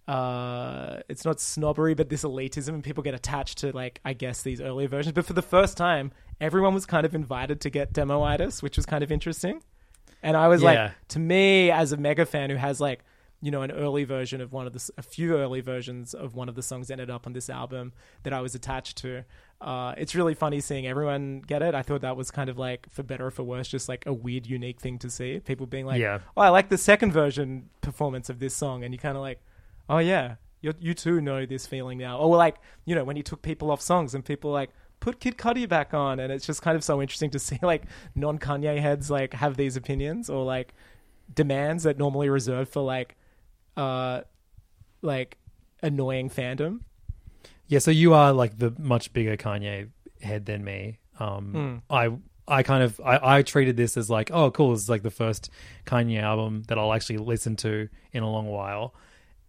uh it's not snobbery but this elitism and people get attached to like i guess these earlier versions. But for the first time everyone was kind of invited to get demoitis which was kind of interesting. And i was Yeah. like to me as a mega fan who has like you know an early version of one of the a few early versions of one of the songs ended up on this album that I was attached to. Uh, it's really funny seeing everyone get it. I thought that was kind of like for better or for worse, just like a weird, unique thing to see. People being like, Yeah. "Oh, I like the second version performance of this song," and you kind of like, "Oh yeah, you you too know this feeling now." Or like you know when he took people off songs and people like put Kid Cudi back on, and it's just kind of so interesting to see like non Kanye heads like have these opinions or like demands that normally reserved for like uh like annoying fandom. Yeah, so you are like the much bigger Kanye head than me. Um, I I kind of I, I treated this as like, oh, cool, this is like the first Kanye album that I'll actually listen to in a long while.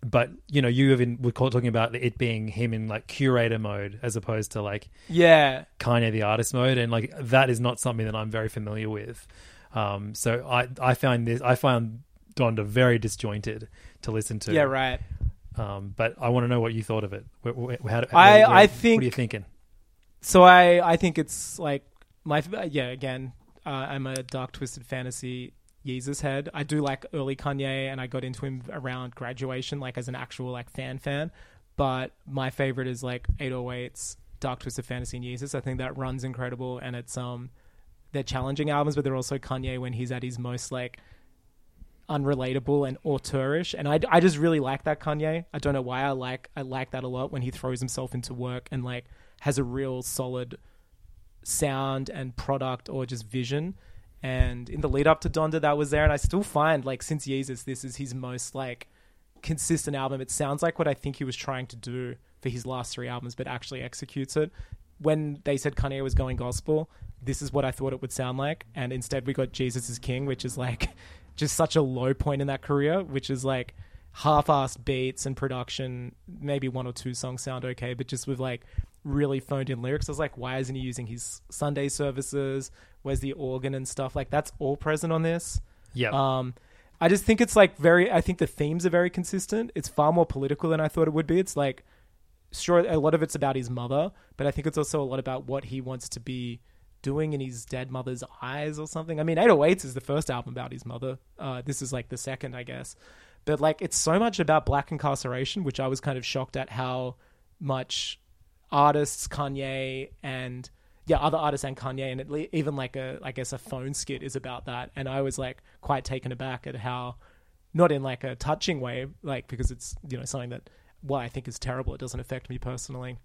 But you know, you even were talking about it being him in like curator mode as opposed to like Yeah. Kanye the artist mode, and like that is not something that I'm very familiar with. Um, so I I found this I found Donda very disjointed to listen to. Yeah, right. Um, but I want to know what you thought of it. Where, how, I- I what are you thinking? So I I think it's like my yeah again uh, I'm a Dark Twisted Fantasy Yeezus head. I do like early Kanye, and I got into him around graduation, like as an actual like fan fan. But my favorite is like 808's Dark Twisted Fantasy and Yeezus. I think that runs incredible, and it's um they're challenging albums, but they're also Kanye when he's at his most like unrelatable and auteurish. And I, I just really like that Kanye. I don't know why I like I like that a lot when he throws himself into work and like has a real solid sound and product or just vision. And in the lead up to Donda, that was there, and I still find like since Yeezus, this is his most like consistent album. It sounds like what I think he was trying to do for his last three albums, but actually executes it. When they said Kanye was going gospel, this is what I thought it would sound like, and instead we got Jesus is King, which is like just such a low point in that career, which is like half-assed beats and production. Maybe one or two songs sound okay, but just with like really phoned in lyrics. I was like, why isn't he using his Sunday services? Where's the organ and stuff? Like that's all present on this. Yeah. Um, I just think it's like very. I think the themes are very consistent. It's far more political than I thought it would be. It's like, sure, a lot of it's about his mother, but I think it's also a lot about what he wants to be doing in his dead mother's eyes or something. I mean, 808s is the first album about his mother. Uh, this is like the second, I guess. But like, it's so much about black incarceration, which I was kind of shocked at how much artists, Kanye, and yeah, other artists and Kanye, and even like a, I guess, a phone skit is about that. And I was like quite taken aback at how, not in like a touching way, like because it's you know something that, well, I think is terrible. It doesn't affect me personally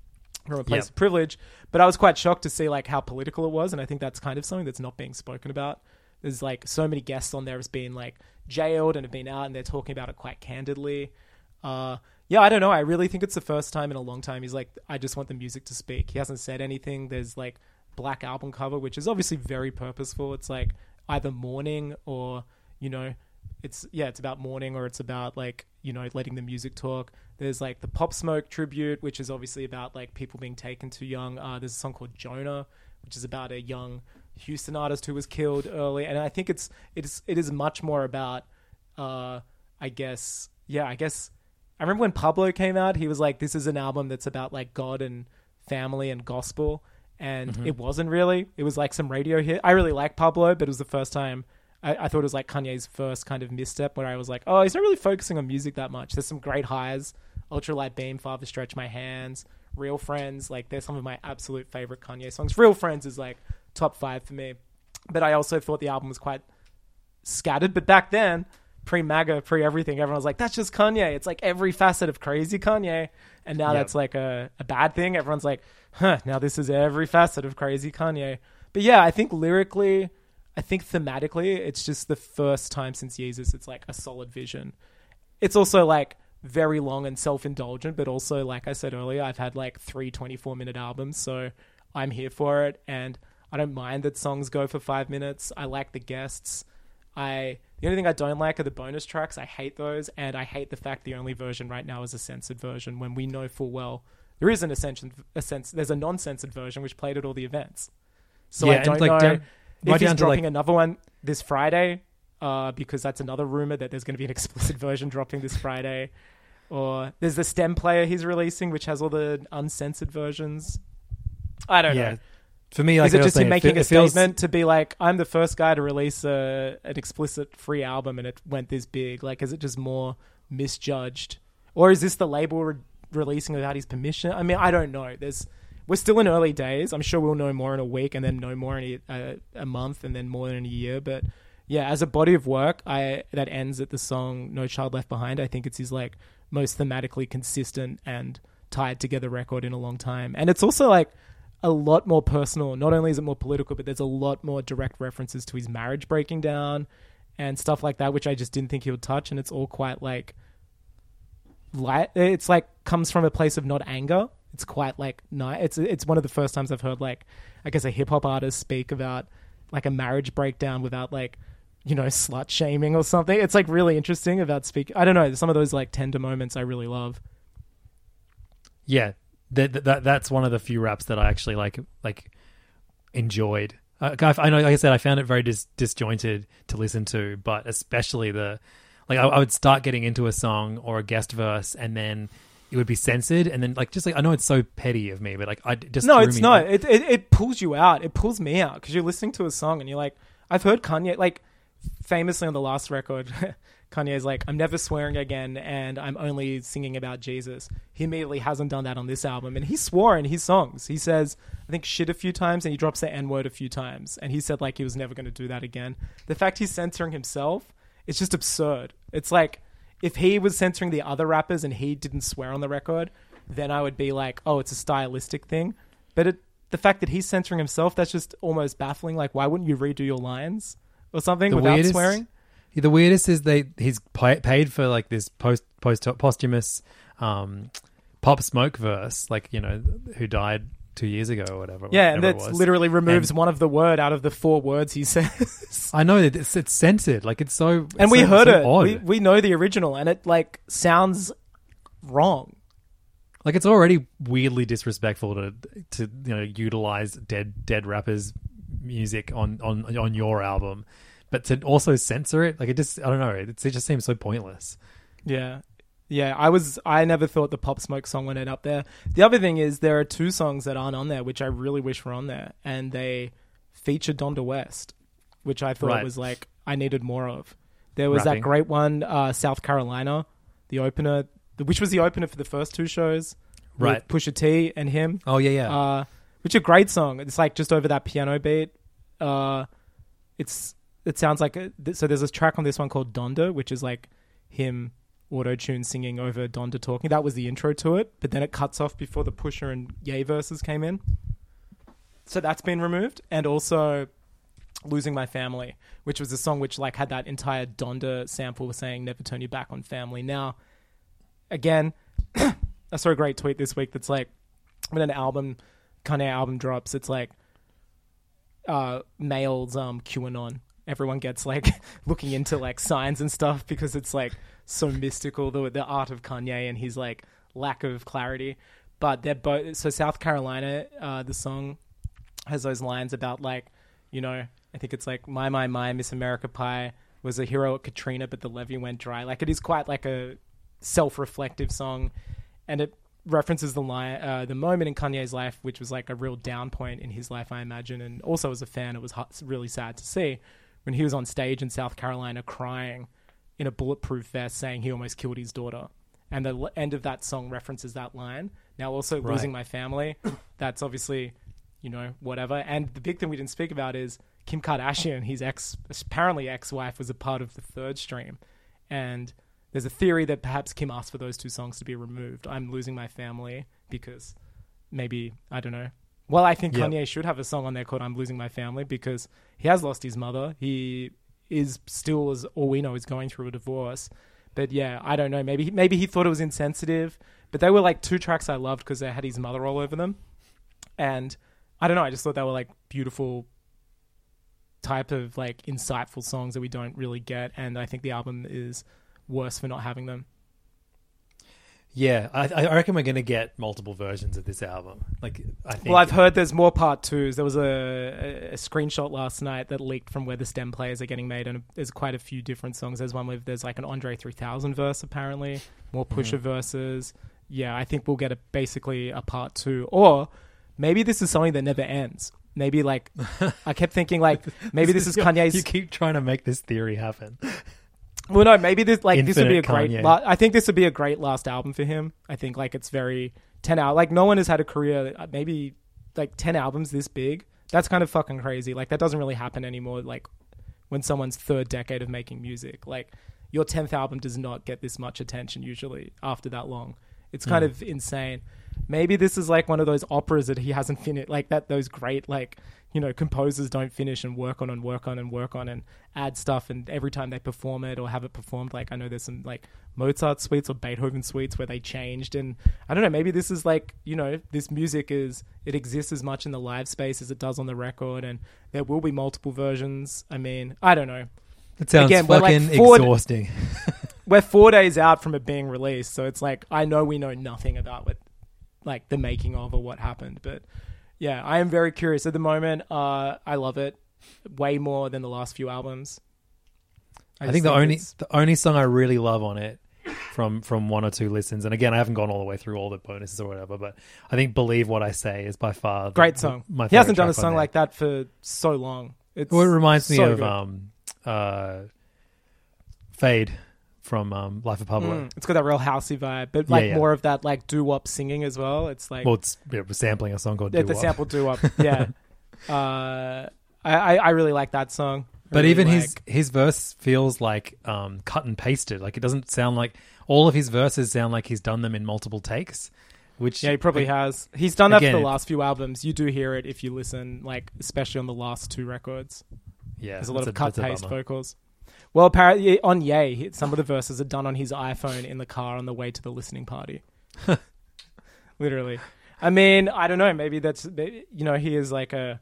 from a place of privilege. But I was quite shocked to see like how political it was, and I think that's kind of something that's not being spoken about. There's like so many guests on there has been like jailed and have been out, and they're talking about it quite candidly. Uh, yeah, I don't know. I really think it's the first time in a long time he's like, I just want the music to speak. He hasn't said anything. There's like black album cover, which is obviously very purposeful. It's like either mourning or you know, it's yeah, it's about mourning or it's about like you know letting the music talk. There's like the Pop Smoke tribute, which is obviously about like people being taken too young. Uh, there's a song called Jonah, which is about a young Houston artist who was killed early, and I think it's it's it is much more about uh, I guess yeah, I guess I remember when Pablo came out, he was like, "This is an album that's about like God and family and gospel," and Mhm. it wasn't really. It was like some radio hit. I really like Pablo, but it was the first time I, I thought it was like Kanye's first kind of misstep where I was like, "Oh, he's not really focusing on music that much." There's some great highs, Ultralight Beam, Father Stretch My Hands, Real Friends. Like, they're some of my absolute favorite Kanye songs. Real Friends is like top five for me, but I also thought the album was quite scattered. But back then, pre MAGA, pre everything, everyone was like, that's just Kanye. It's like every facet of crazy Kanye. And now Yep. that's like a, a bad thing. Everyone's like, huh, now this is every facet of crazy Kanye. But yeah, I think lyrically, I think thematically, it's just the first time since Yeezus, it's like a solid vision. It's also like very long and self indulgent, but also, like I said earlier, I've had like three 24 minute albums. So I'm here for it. And I don't mind that songs go for five minutes. I like the guests. I the only thing I don't like are the bonus tracks. I hate those, and I hate the fact the only version right now is a censored version when we know full well there is an ascension, a sense. There's a non-censored version which played at all the events. So Yeah, I don't like, know down- if right he's dropping like- another one this Friday, uh, because that's another rumor that there's going to be an explicit version dropping this Friday. Or there's the stem player he's releasing, which has all the uncensored versions. I don't Yeah. know. For me, like is it just him it making a it feels- statement to be like, I'm the first guy to release a, an explicit free album and it went this big? Like, is it just more misjudged, or is this the label re- releasing without his permission? I mean, I don't know. There's we're still in early days. I'm sure we'll know more in a week, and then know more in a, a, month, and then more in a year. But yeah, as a body of work, I that ends at the song "No Child Left Behind." I think it's his like most thematically consistent and tied together record in a long time, and it's also like a lot more personal. Not only is it more political, but there's a lot more direct references to his marriage breaking down and stuff like that, which I just didn't think he would touch. And it's all quite like light. It's like comes from a place of not anger. It's quite like nice. It's it's one of the first times I've heard like I guess a hip hop artist speak about like a marriage breakdown without like you know slut shaming or something. It's like really interesting about speak. I don't know some of those like tender moments I really love. yeah, that, that that's one of the few raps that I actually like like enjoyed. Uh, I, I know, like I said, I found it very dis- disjointed to listen to, but especially the like I, I would start getting into a song or a guest verse, and then it would be censored, and then like just like I know it's so petty of me, but like I just no, it's me, not. It, it it pulls you out. It pulls me out because you're listening to a song and you're like, I've heard Kanye like famously on the last record. Kanye's like, I'm never swearing again, and I'm only singing about Jesus. He immediately hasn't done that on this album, and he swore in his songs. He says, I think shit a few times, and he drops the N word a few times, and he said like he was never going to do that again. The fact he's censoring himself, it's just absurd. It's like if he was censoring the other rappers and he didn't swear on the record, then I would be like, oh, it's a stylistic thing. But it, the fact that he's censoring himself, that's just almost baffling. Like, why wouldn't you redo your lines or something the without weirdest, swearing? The weirdest is they he's pa- paid for like this post post posthumous um, pop smoke verse, like you know who died two years ago or whatever. Yeah, and that it literally removes And one of the word out of the four words he says. I know that it's, it's censored. Like it's so. and we so- heard so it. odd. We, we know the original, and it like sounds wrong. Like it's already weirdly disrespectful to to you know utilize dead dead rappers' music on on on your album, but to also censor it, like it just I don't know, it, it just seems so pointless. Yeah. Yeah, I was I never thought the Pop Smoke song would end up there. The other thing is there are two songs that aren't on there which I really wish were on there and they feature Donda West, which I thought Right. was like I needed more of. There was Rapping. that great one uh, South Carolina, the opener, the, which was the opener for the first two shows. with Right. Pusha T and him. Oh yeah, yeah. Uh, which is a great song. It's like just over that piano beat. Uh, it's it sounds like a, th- so. There's a track on this one called Donda, which is like him auto tune singing over Donda talking. That was the intro to it, but then it cuts off before the Pusha and Ye verses came in. So that's been removed, and also losing my family, which was a song which like had that entire Donda sample saying "Never turn your back on family." Now, again, I saw a great tweet this week that's like when an album Kanye album drops, it's like uh males um QAnon. Everyone gets like looking into like signs and stuff because it's like so mystical the the art of Kanye and his like lack of clarity. But they're both so South Carolina, uh the song has those lines about like, you know, I think it's like my my my Miss America Pie was a hero at Katrina, but the levee went dry. Like it is quite like a self-reflective song, and it references the line, uh, the moment in Kanye's life, which was like a real down point in his life, I imagine. And also as a fan, it was really sad to see when he was on stage in South Carolina crying in a bulletproof vest, saying he almost killed his daughter. And the l- end of that song references that line. Now, also Right. losing my family, that's obviously, you know, whatever. And the big thing we didn't speak about is Kim Kardashian, his ex, apparently ex-wife, was a part of the third stream, and there's a theory that perhaps Kim asked for those two songs to be removed. I'm losing my family because maybe I don't know. Well, I think Yep. Kanye should have a song on there called "I'm Losing My Family" because he has lost his mother. He is still, as all we know, is going through a divorce. But yeah, I don't know. Maybe maybe he thought it was insensitive. But they were like two tracks I loved because they had his mother all over them, and I don't know. I just thought they were like beautiful type of like insightful songs that we don't really get, and I think the album is worse for not having them. Yeah, I, I reckon we're gonna get multiple versions of this album. Like I think. Well, I've heard there's more part twos. There was a, a, screenshot last night that leaked from where the stem players are getting made, and there's quite a few different songs. There's one with there's like an Andre 3000 verse apparently, more mm-hmm. Pusha verses. Yeah, I think we'll get a basically a part two, or maybe this is something that never ends. Maybe like I kept thinking like maybe this is Kanye's You keep trying to make this theory happen. Well, no, maybe this like this would be a Infinite great. Kanye. La- I think this would be a great last album for him. I think like it's very ten out. Like no one has had a career uh, maybe like ten albums this big. That's kind of fucking crazy. Like that doesn't really happen anymore. Like when someone's third decade of making music, like your tenth album does not get this much attention usually after that long. It's kind Mm. of insane. Maybe this is like one of those operas that he hasn't finished, like that. Those great like you know composers don't finish and work on and work on and work on and add stuff. And every time they perform it or have it performed, like I know there's some like Mozart suites or Beethoven suites where they changed. And I don't know, maybe this is like you know this music is it exists as much in the live space as it does on the record, and there will be multiple versions. I mean, I don't know. It sounds Again, we're, like, fucking four- exhausting. we're four days out from it being released, so it's like I know we know nothing about what, like the making of or what happened. But yeah, I am very curious at the moment. Uh, I love it way more than the last few albums. I, just think the only it's- the only song I really love on it from from one or two listens. And again, I haven't gone all the way through all the bonuses or whatever, but I think "Believe What I Say" is by far the, Great song. My he hasn't done a song like that for so long. It's Well, it reminds me of good. um, uh, "Fade" from um, Life of Pablo. Mm, it's got that real housey vibe, but like yeah. more of that like doo wop singing as well. It's like Well, it's yeah, sampling a song called the, "Doo the sample doo wop. Yeah, uh, I, I really like that song. But really even like- his his verse feels like um, cut and pasted. Like it doesn't sound like all of his verses sound like he's done them in multiple takes. Which yeah, he probably has. He's done that Again, for the last few albums. You do hear it if you listen, like especially on the last two records. Yeah, There's a lot of cut paste vocals. Well, apparently on Yay, some of the verses are done on his iPhone in the car on the way to the listening party. Literally. I mean, I don't know. Maybe that's you know he is like a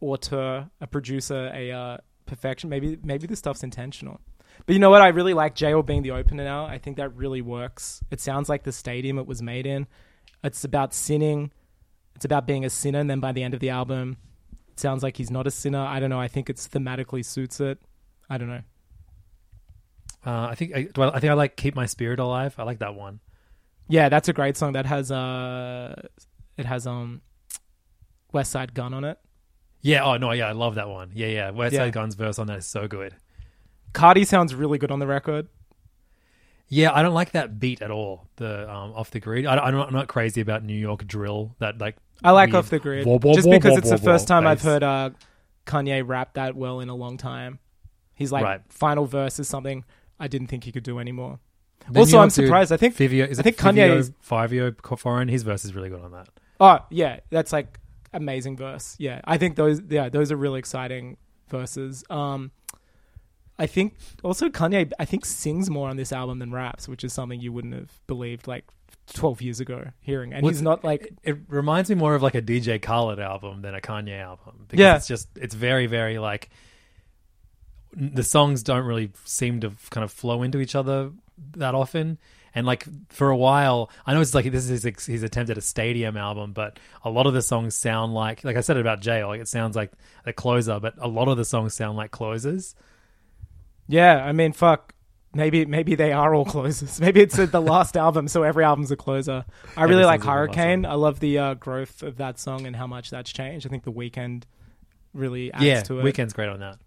auteur, a producer, a uh, perfection. Maybe maybe the stuff's intentional. But you know what? I really like Jail being the opener now. I think that really works. It sounds like the stadium it was made in. It's about sinning. It's about being a sinner, and then by the end of the album, it sounds like he's not a sinner. I don't know. I think it's thematically suits it. I don't know. Uh, I think I, well, I think I like "Keep My Spirit Alive." I like that one. Yeah, that's a great song. That has uh, it has um, Westside Gunn on it. Yeah. Oh no. Yeah, I love that one. Yeah, yeah. West Yeah. Side Gun's verse on that is so good. Cardi sounds really good on the record. Yeah, I don't like that beat at all. The um, off the grid. I, I'm, not, I'm not crazy about New York drill. That like I like Off the Grid wah, wah, just wah, because wah, it's the first wah time I've heard uh, Kanye rap that well in a long time. He's like Right. final verse is something I didn't think he could do anymore. The also, I'm surprised. I think Fivio, is I think Fivio, Kanye is Fivio Foreign. His verse is really good on that. Oh yeah, that's like amazing verse. Yeah, I think those yeah those are really exciting verses. Um, I think also Kanye I think sings more on this album than raps, which is something you wouldn't have believed like twelve years ago hearing. And he's not like it reminds me more of like a DJ Khaled album than a Kanye album. Because Yeah. it's just it's very very like the songs don't really seem to kind of flow into each other that often. And like for a while, I know it's like this is his, his attempt at a stadium album, but a lot of the songs sound like like I said about Jail, like it sounds like a closer, but a lot of the songs sound like closers. yeah. I mean, fuck. Maybe maybe they are all closers. Maybe it's the last album, so every album's a closer. I really like song's a last Hurricane. I love the uh, growth of that song and how much that's changed. I think the Weeknd really adds yeah, to it. Weeknd's great on that.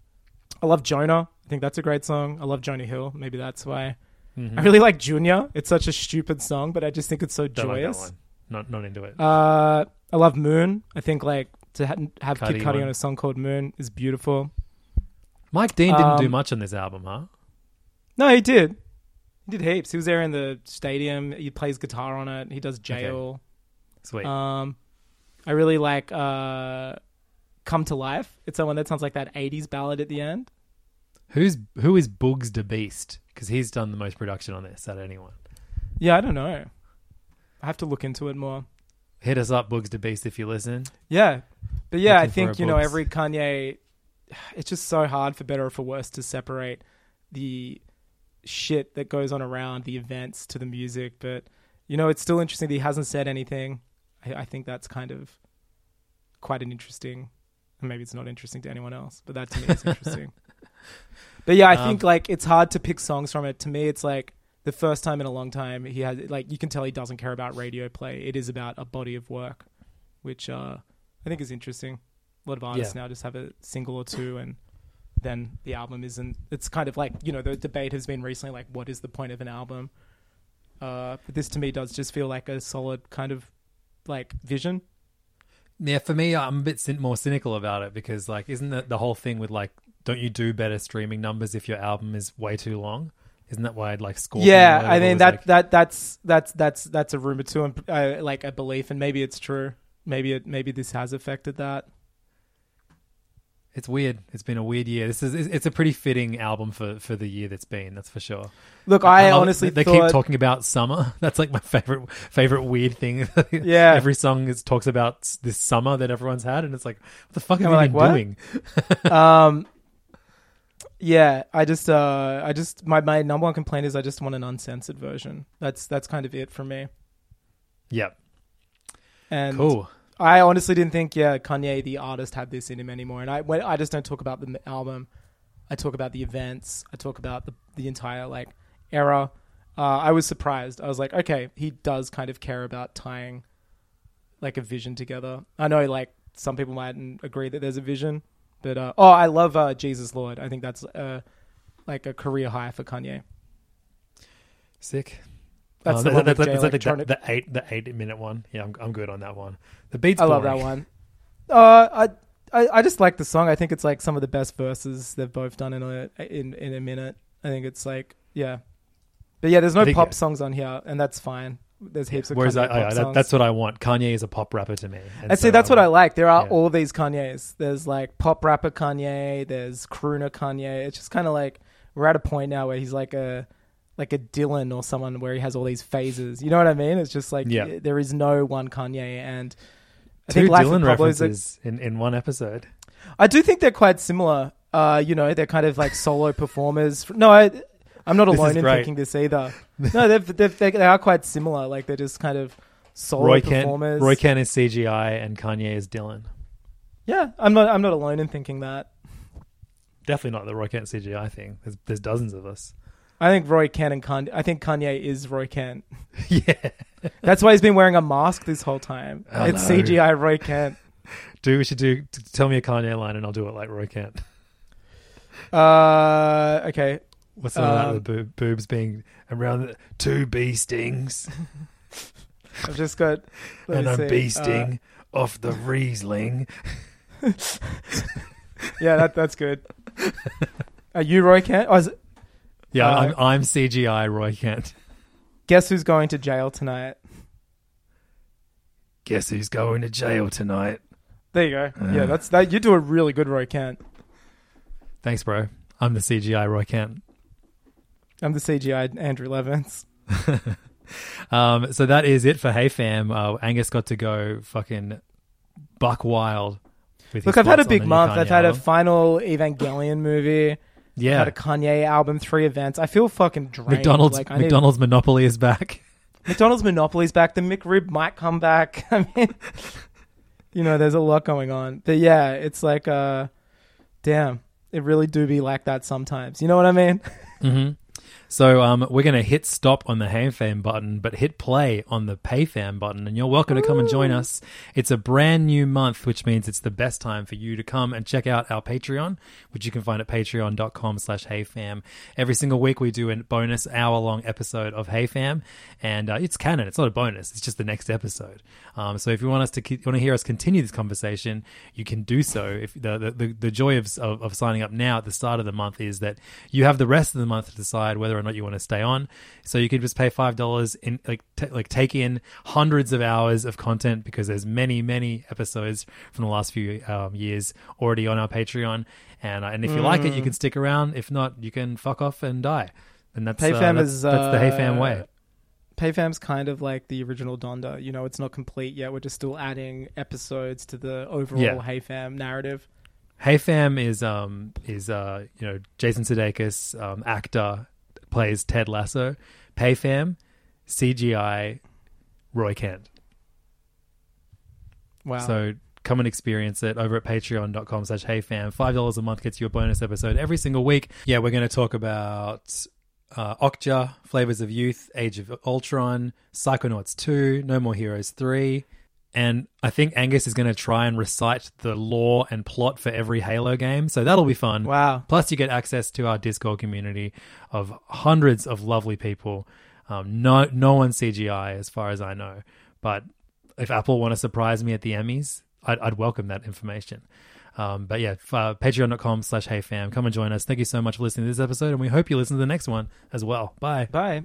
I love Jonah. I think that's a great song. I love Jonah Hill. Maybe that's why. Mhm. I really like Junior. It's such a stupid song, but I just think it's so Don't like joyous. one. Not not into it. uh, I love Moon. I think like to ha- have Cudi Kid Cudi on a song called Moon is beautiful. Mike Dean didn't do um, much on this album, huh? No, he did. He did heaps. He was there in the stadium. He plays guitar on it. He does jail. Sweet. Um, I really like uh, "Come to Life." It's someone that sounds like that '80s ballad at the end. Who's who is Boogz the Beast? Because he's done the most production on this out of anyone. Yeah, I don't know. I have to look into it more. Hit us up, Boogz the Beast, if you listen. Yeah, but yeah, I Looking for think you know every Kanye. It's just so hard for better or for worse to separate the shit that goes on around the events to the music. But you know, it's still interesting that he hasn't said anything. I, I think that's kind of quite an interesting. and Maybe it's not interesting to anyone else, but that to me is interesting. But yeah, I Um, think like it's hard to pick songs from it. To me, it's like the first time in a long time he has like you can tell he doesn't care about radio play. It is about a body of work, which uh, I think is interesting. A lot of artists Yeah. now just have a single or two, and then the album isn't. It's kind of like you know the debate has been recently like what is the point of an album? Uh, but this to me does just feel like a solid kind of like vision. Yeah, for me, I'm a bit more cynical about it because, like, isn't that the whole thing with like, don't you do better streaming numbers if your album is way too long? Isn't that why I'd like score? yeah, I mean that like- that that's that's that's that's a rumor too, and uh, like a belief, and maybe it's true. Maybe it maybe this has affected that. It's weird. It's been a weird year. This is it's a pretty fitting album for for the year that's been. That's for sure. Look, I love- honestly they thought- keep talking about summer. That's like my favorite favorite weird thing. Yeah. every song is talks about this summer that everyone's had, and it's like, what the fuck have you we're been like, doing? um, yeah, I just, uh, I just, my, my number one complaint is I just want an uncensored version. That's that's kind of it for me. Yep. And Cool. I honestly didn't think, yeah, Kanye the artist had this in him anymore. And I, when, I just don't talk about the album. I talk about the events. I talk about the the entire like era. Uh, I was surprised. I was like, okay, he does kind of care about tying like a vision together. I know like some people mightn't agree that there's a vision, but uh, oh, I love uh, Jesus Lord. I think that's uh, like a career high for Kanye. Sick. That's Oh, the that- that- with that- Jay that's like the, the eight the eight minute one. Yeah, I'm, I'm good on that one. The beats. I love that one. Uh, I, I I just like the song. I think it's like some of the best verses they've both done in a in in a minute. I think it's like yeah, but yeah, there's no think, pop yeah. songs on here, and that's fine. There's heaps of Whereas Kanye I, I, pop that, songs. that's what I want. Kanye is a pop rapper to me. And And see, so, that's what um, I like. There are yeah. all these Kanyes. There's like pop rapper Kanye. There's crooner Kanye. It's just kind of like we're at a point now where he's like a like a Dylan or someone where he has all these phases. You know what I mean? It's just like Yeah. there is no one Kanye, and I Two Dylan references in, in one episode. I do think they're quite similar. Uh, you know, they're kind of like solo performers. No, I, I'm not alone in great. thinking this either. No, they're, they're, they they are quite similar. Like they're just kind of solo Roy performers. Roy Kent is CGI and Kanye is Dylan. Yeah, I'm not. I'm not alone in thinking that. Definitely not the Roy Kent CGI thing. There's, there's dozens of us. I think Roy Kent and Kanye. I think Kanye is Roy Kent. yeah. That's why he's been wearing a mask this whole time. It's. CGI Roy Kent. Do we should do? Tell me a Kanye line and I'll do it like Roy Kent. Uh, okay. What's the Um, the boob, boobs being around the two bee stings I've just got. and I'm see. bee Uh, sting off the Riesling. yeah, that that's good. Are you Roy Kent? Oh, is it- Yeah, uh, I'm, I'm CGI Roy Kent. guess who's going to jail tonight? Guess who's going to jail tonight? There you go. yeah, Uh. that's that. You do a really good Roy Kent. Thanks, bro. I'm the CGI Roy Kent. I'm the CGI Andrew Levins. Um, so that is it for Hey Fam. Uh, Angus got to go fucking buck wild. With Look, I've had a big month. I've had a final Evangelion movie. Yeah. Had a Kanye album, three events. I feel fucking drained. McDonald's Like, I need- McDonald's Monopoly is back. McDonald's Monopoly's back. The McRib might come back. I mean, you know, there's a lot going on. But yeah, it's like, uh, damn, it really do be like that sometimes. You know what I mean? hmm So um, we're going to hit stop on the Hey Fam button, but hit play on the Pay Fam button, and you're welcome to come and join us. It's a brand new month, which means it's the best time for you to come and check out our Patreon, which you can find at patreon.com slash HeyFam. Every single week we do a bonus hour-long episode of Hey Fam, and uh, it's canon. It's not a bonus. It's just the next episode. Um, so if you want us to, you want to hear us continue this conversation, you can do so. If the the, the, the joy of, of of signing up now at the start of the month is that you have the rest of the month to decide whether or not you want to stay on. So you can just pay five dollars in like t- like take in hundreds of hours of content because there's many many episodes from the last few um, years already on our Patreon. And uh, and if you like it, you Mm. can stick around. If not, you can fuck off and die. And that's uh, PayFam that's, is that's the Hey Fam uh, way. PayFam's kind of like the original Donda. You know, it's not complete yet. We're just still adding episodes to the overall Yeah. Hey Fam narrative. Hey Fam is um is uh you know Jason Sudeikis um actor plays Ted Lasso. Pay Fam, CGI, Roy Kent. Wow. So come and experience it over at patreon.com slash heyfam. Five dollars a month gets you a bonus episode every single week. Yeah, we're going to talk about uh, Okja, Flavors of Youth, Age of Ultron, Psychonauts 2, No More Heroes 3. And I think Angus is going to try and recite the lore and plot for every Halo game. So that'll be fun. Wow. Plus, you get access to our Discord community of hundreds of lovely people. Um, no, no one CGI, as far as I know. But if Apple want to surprise me at the Emmys, I'd, I'd welcome that information. Um, but yeah, uh, patreon.com slash heyfam. Come and join us. Thank you so much for listening to this episode, and we hope you listen to the next one as well. Bye. Bye.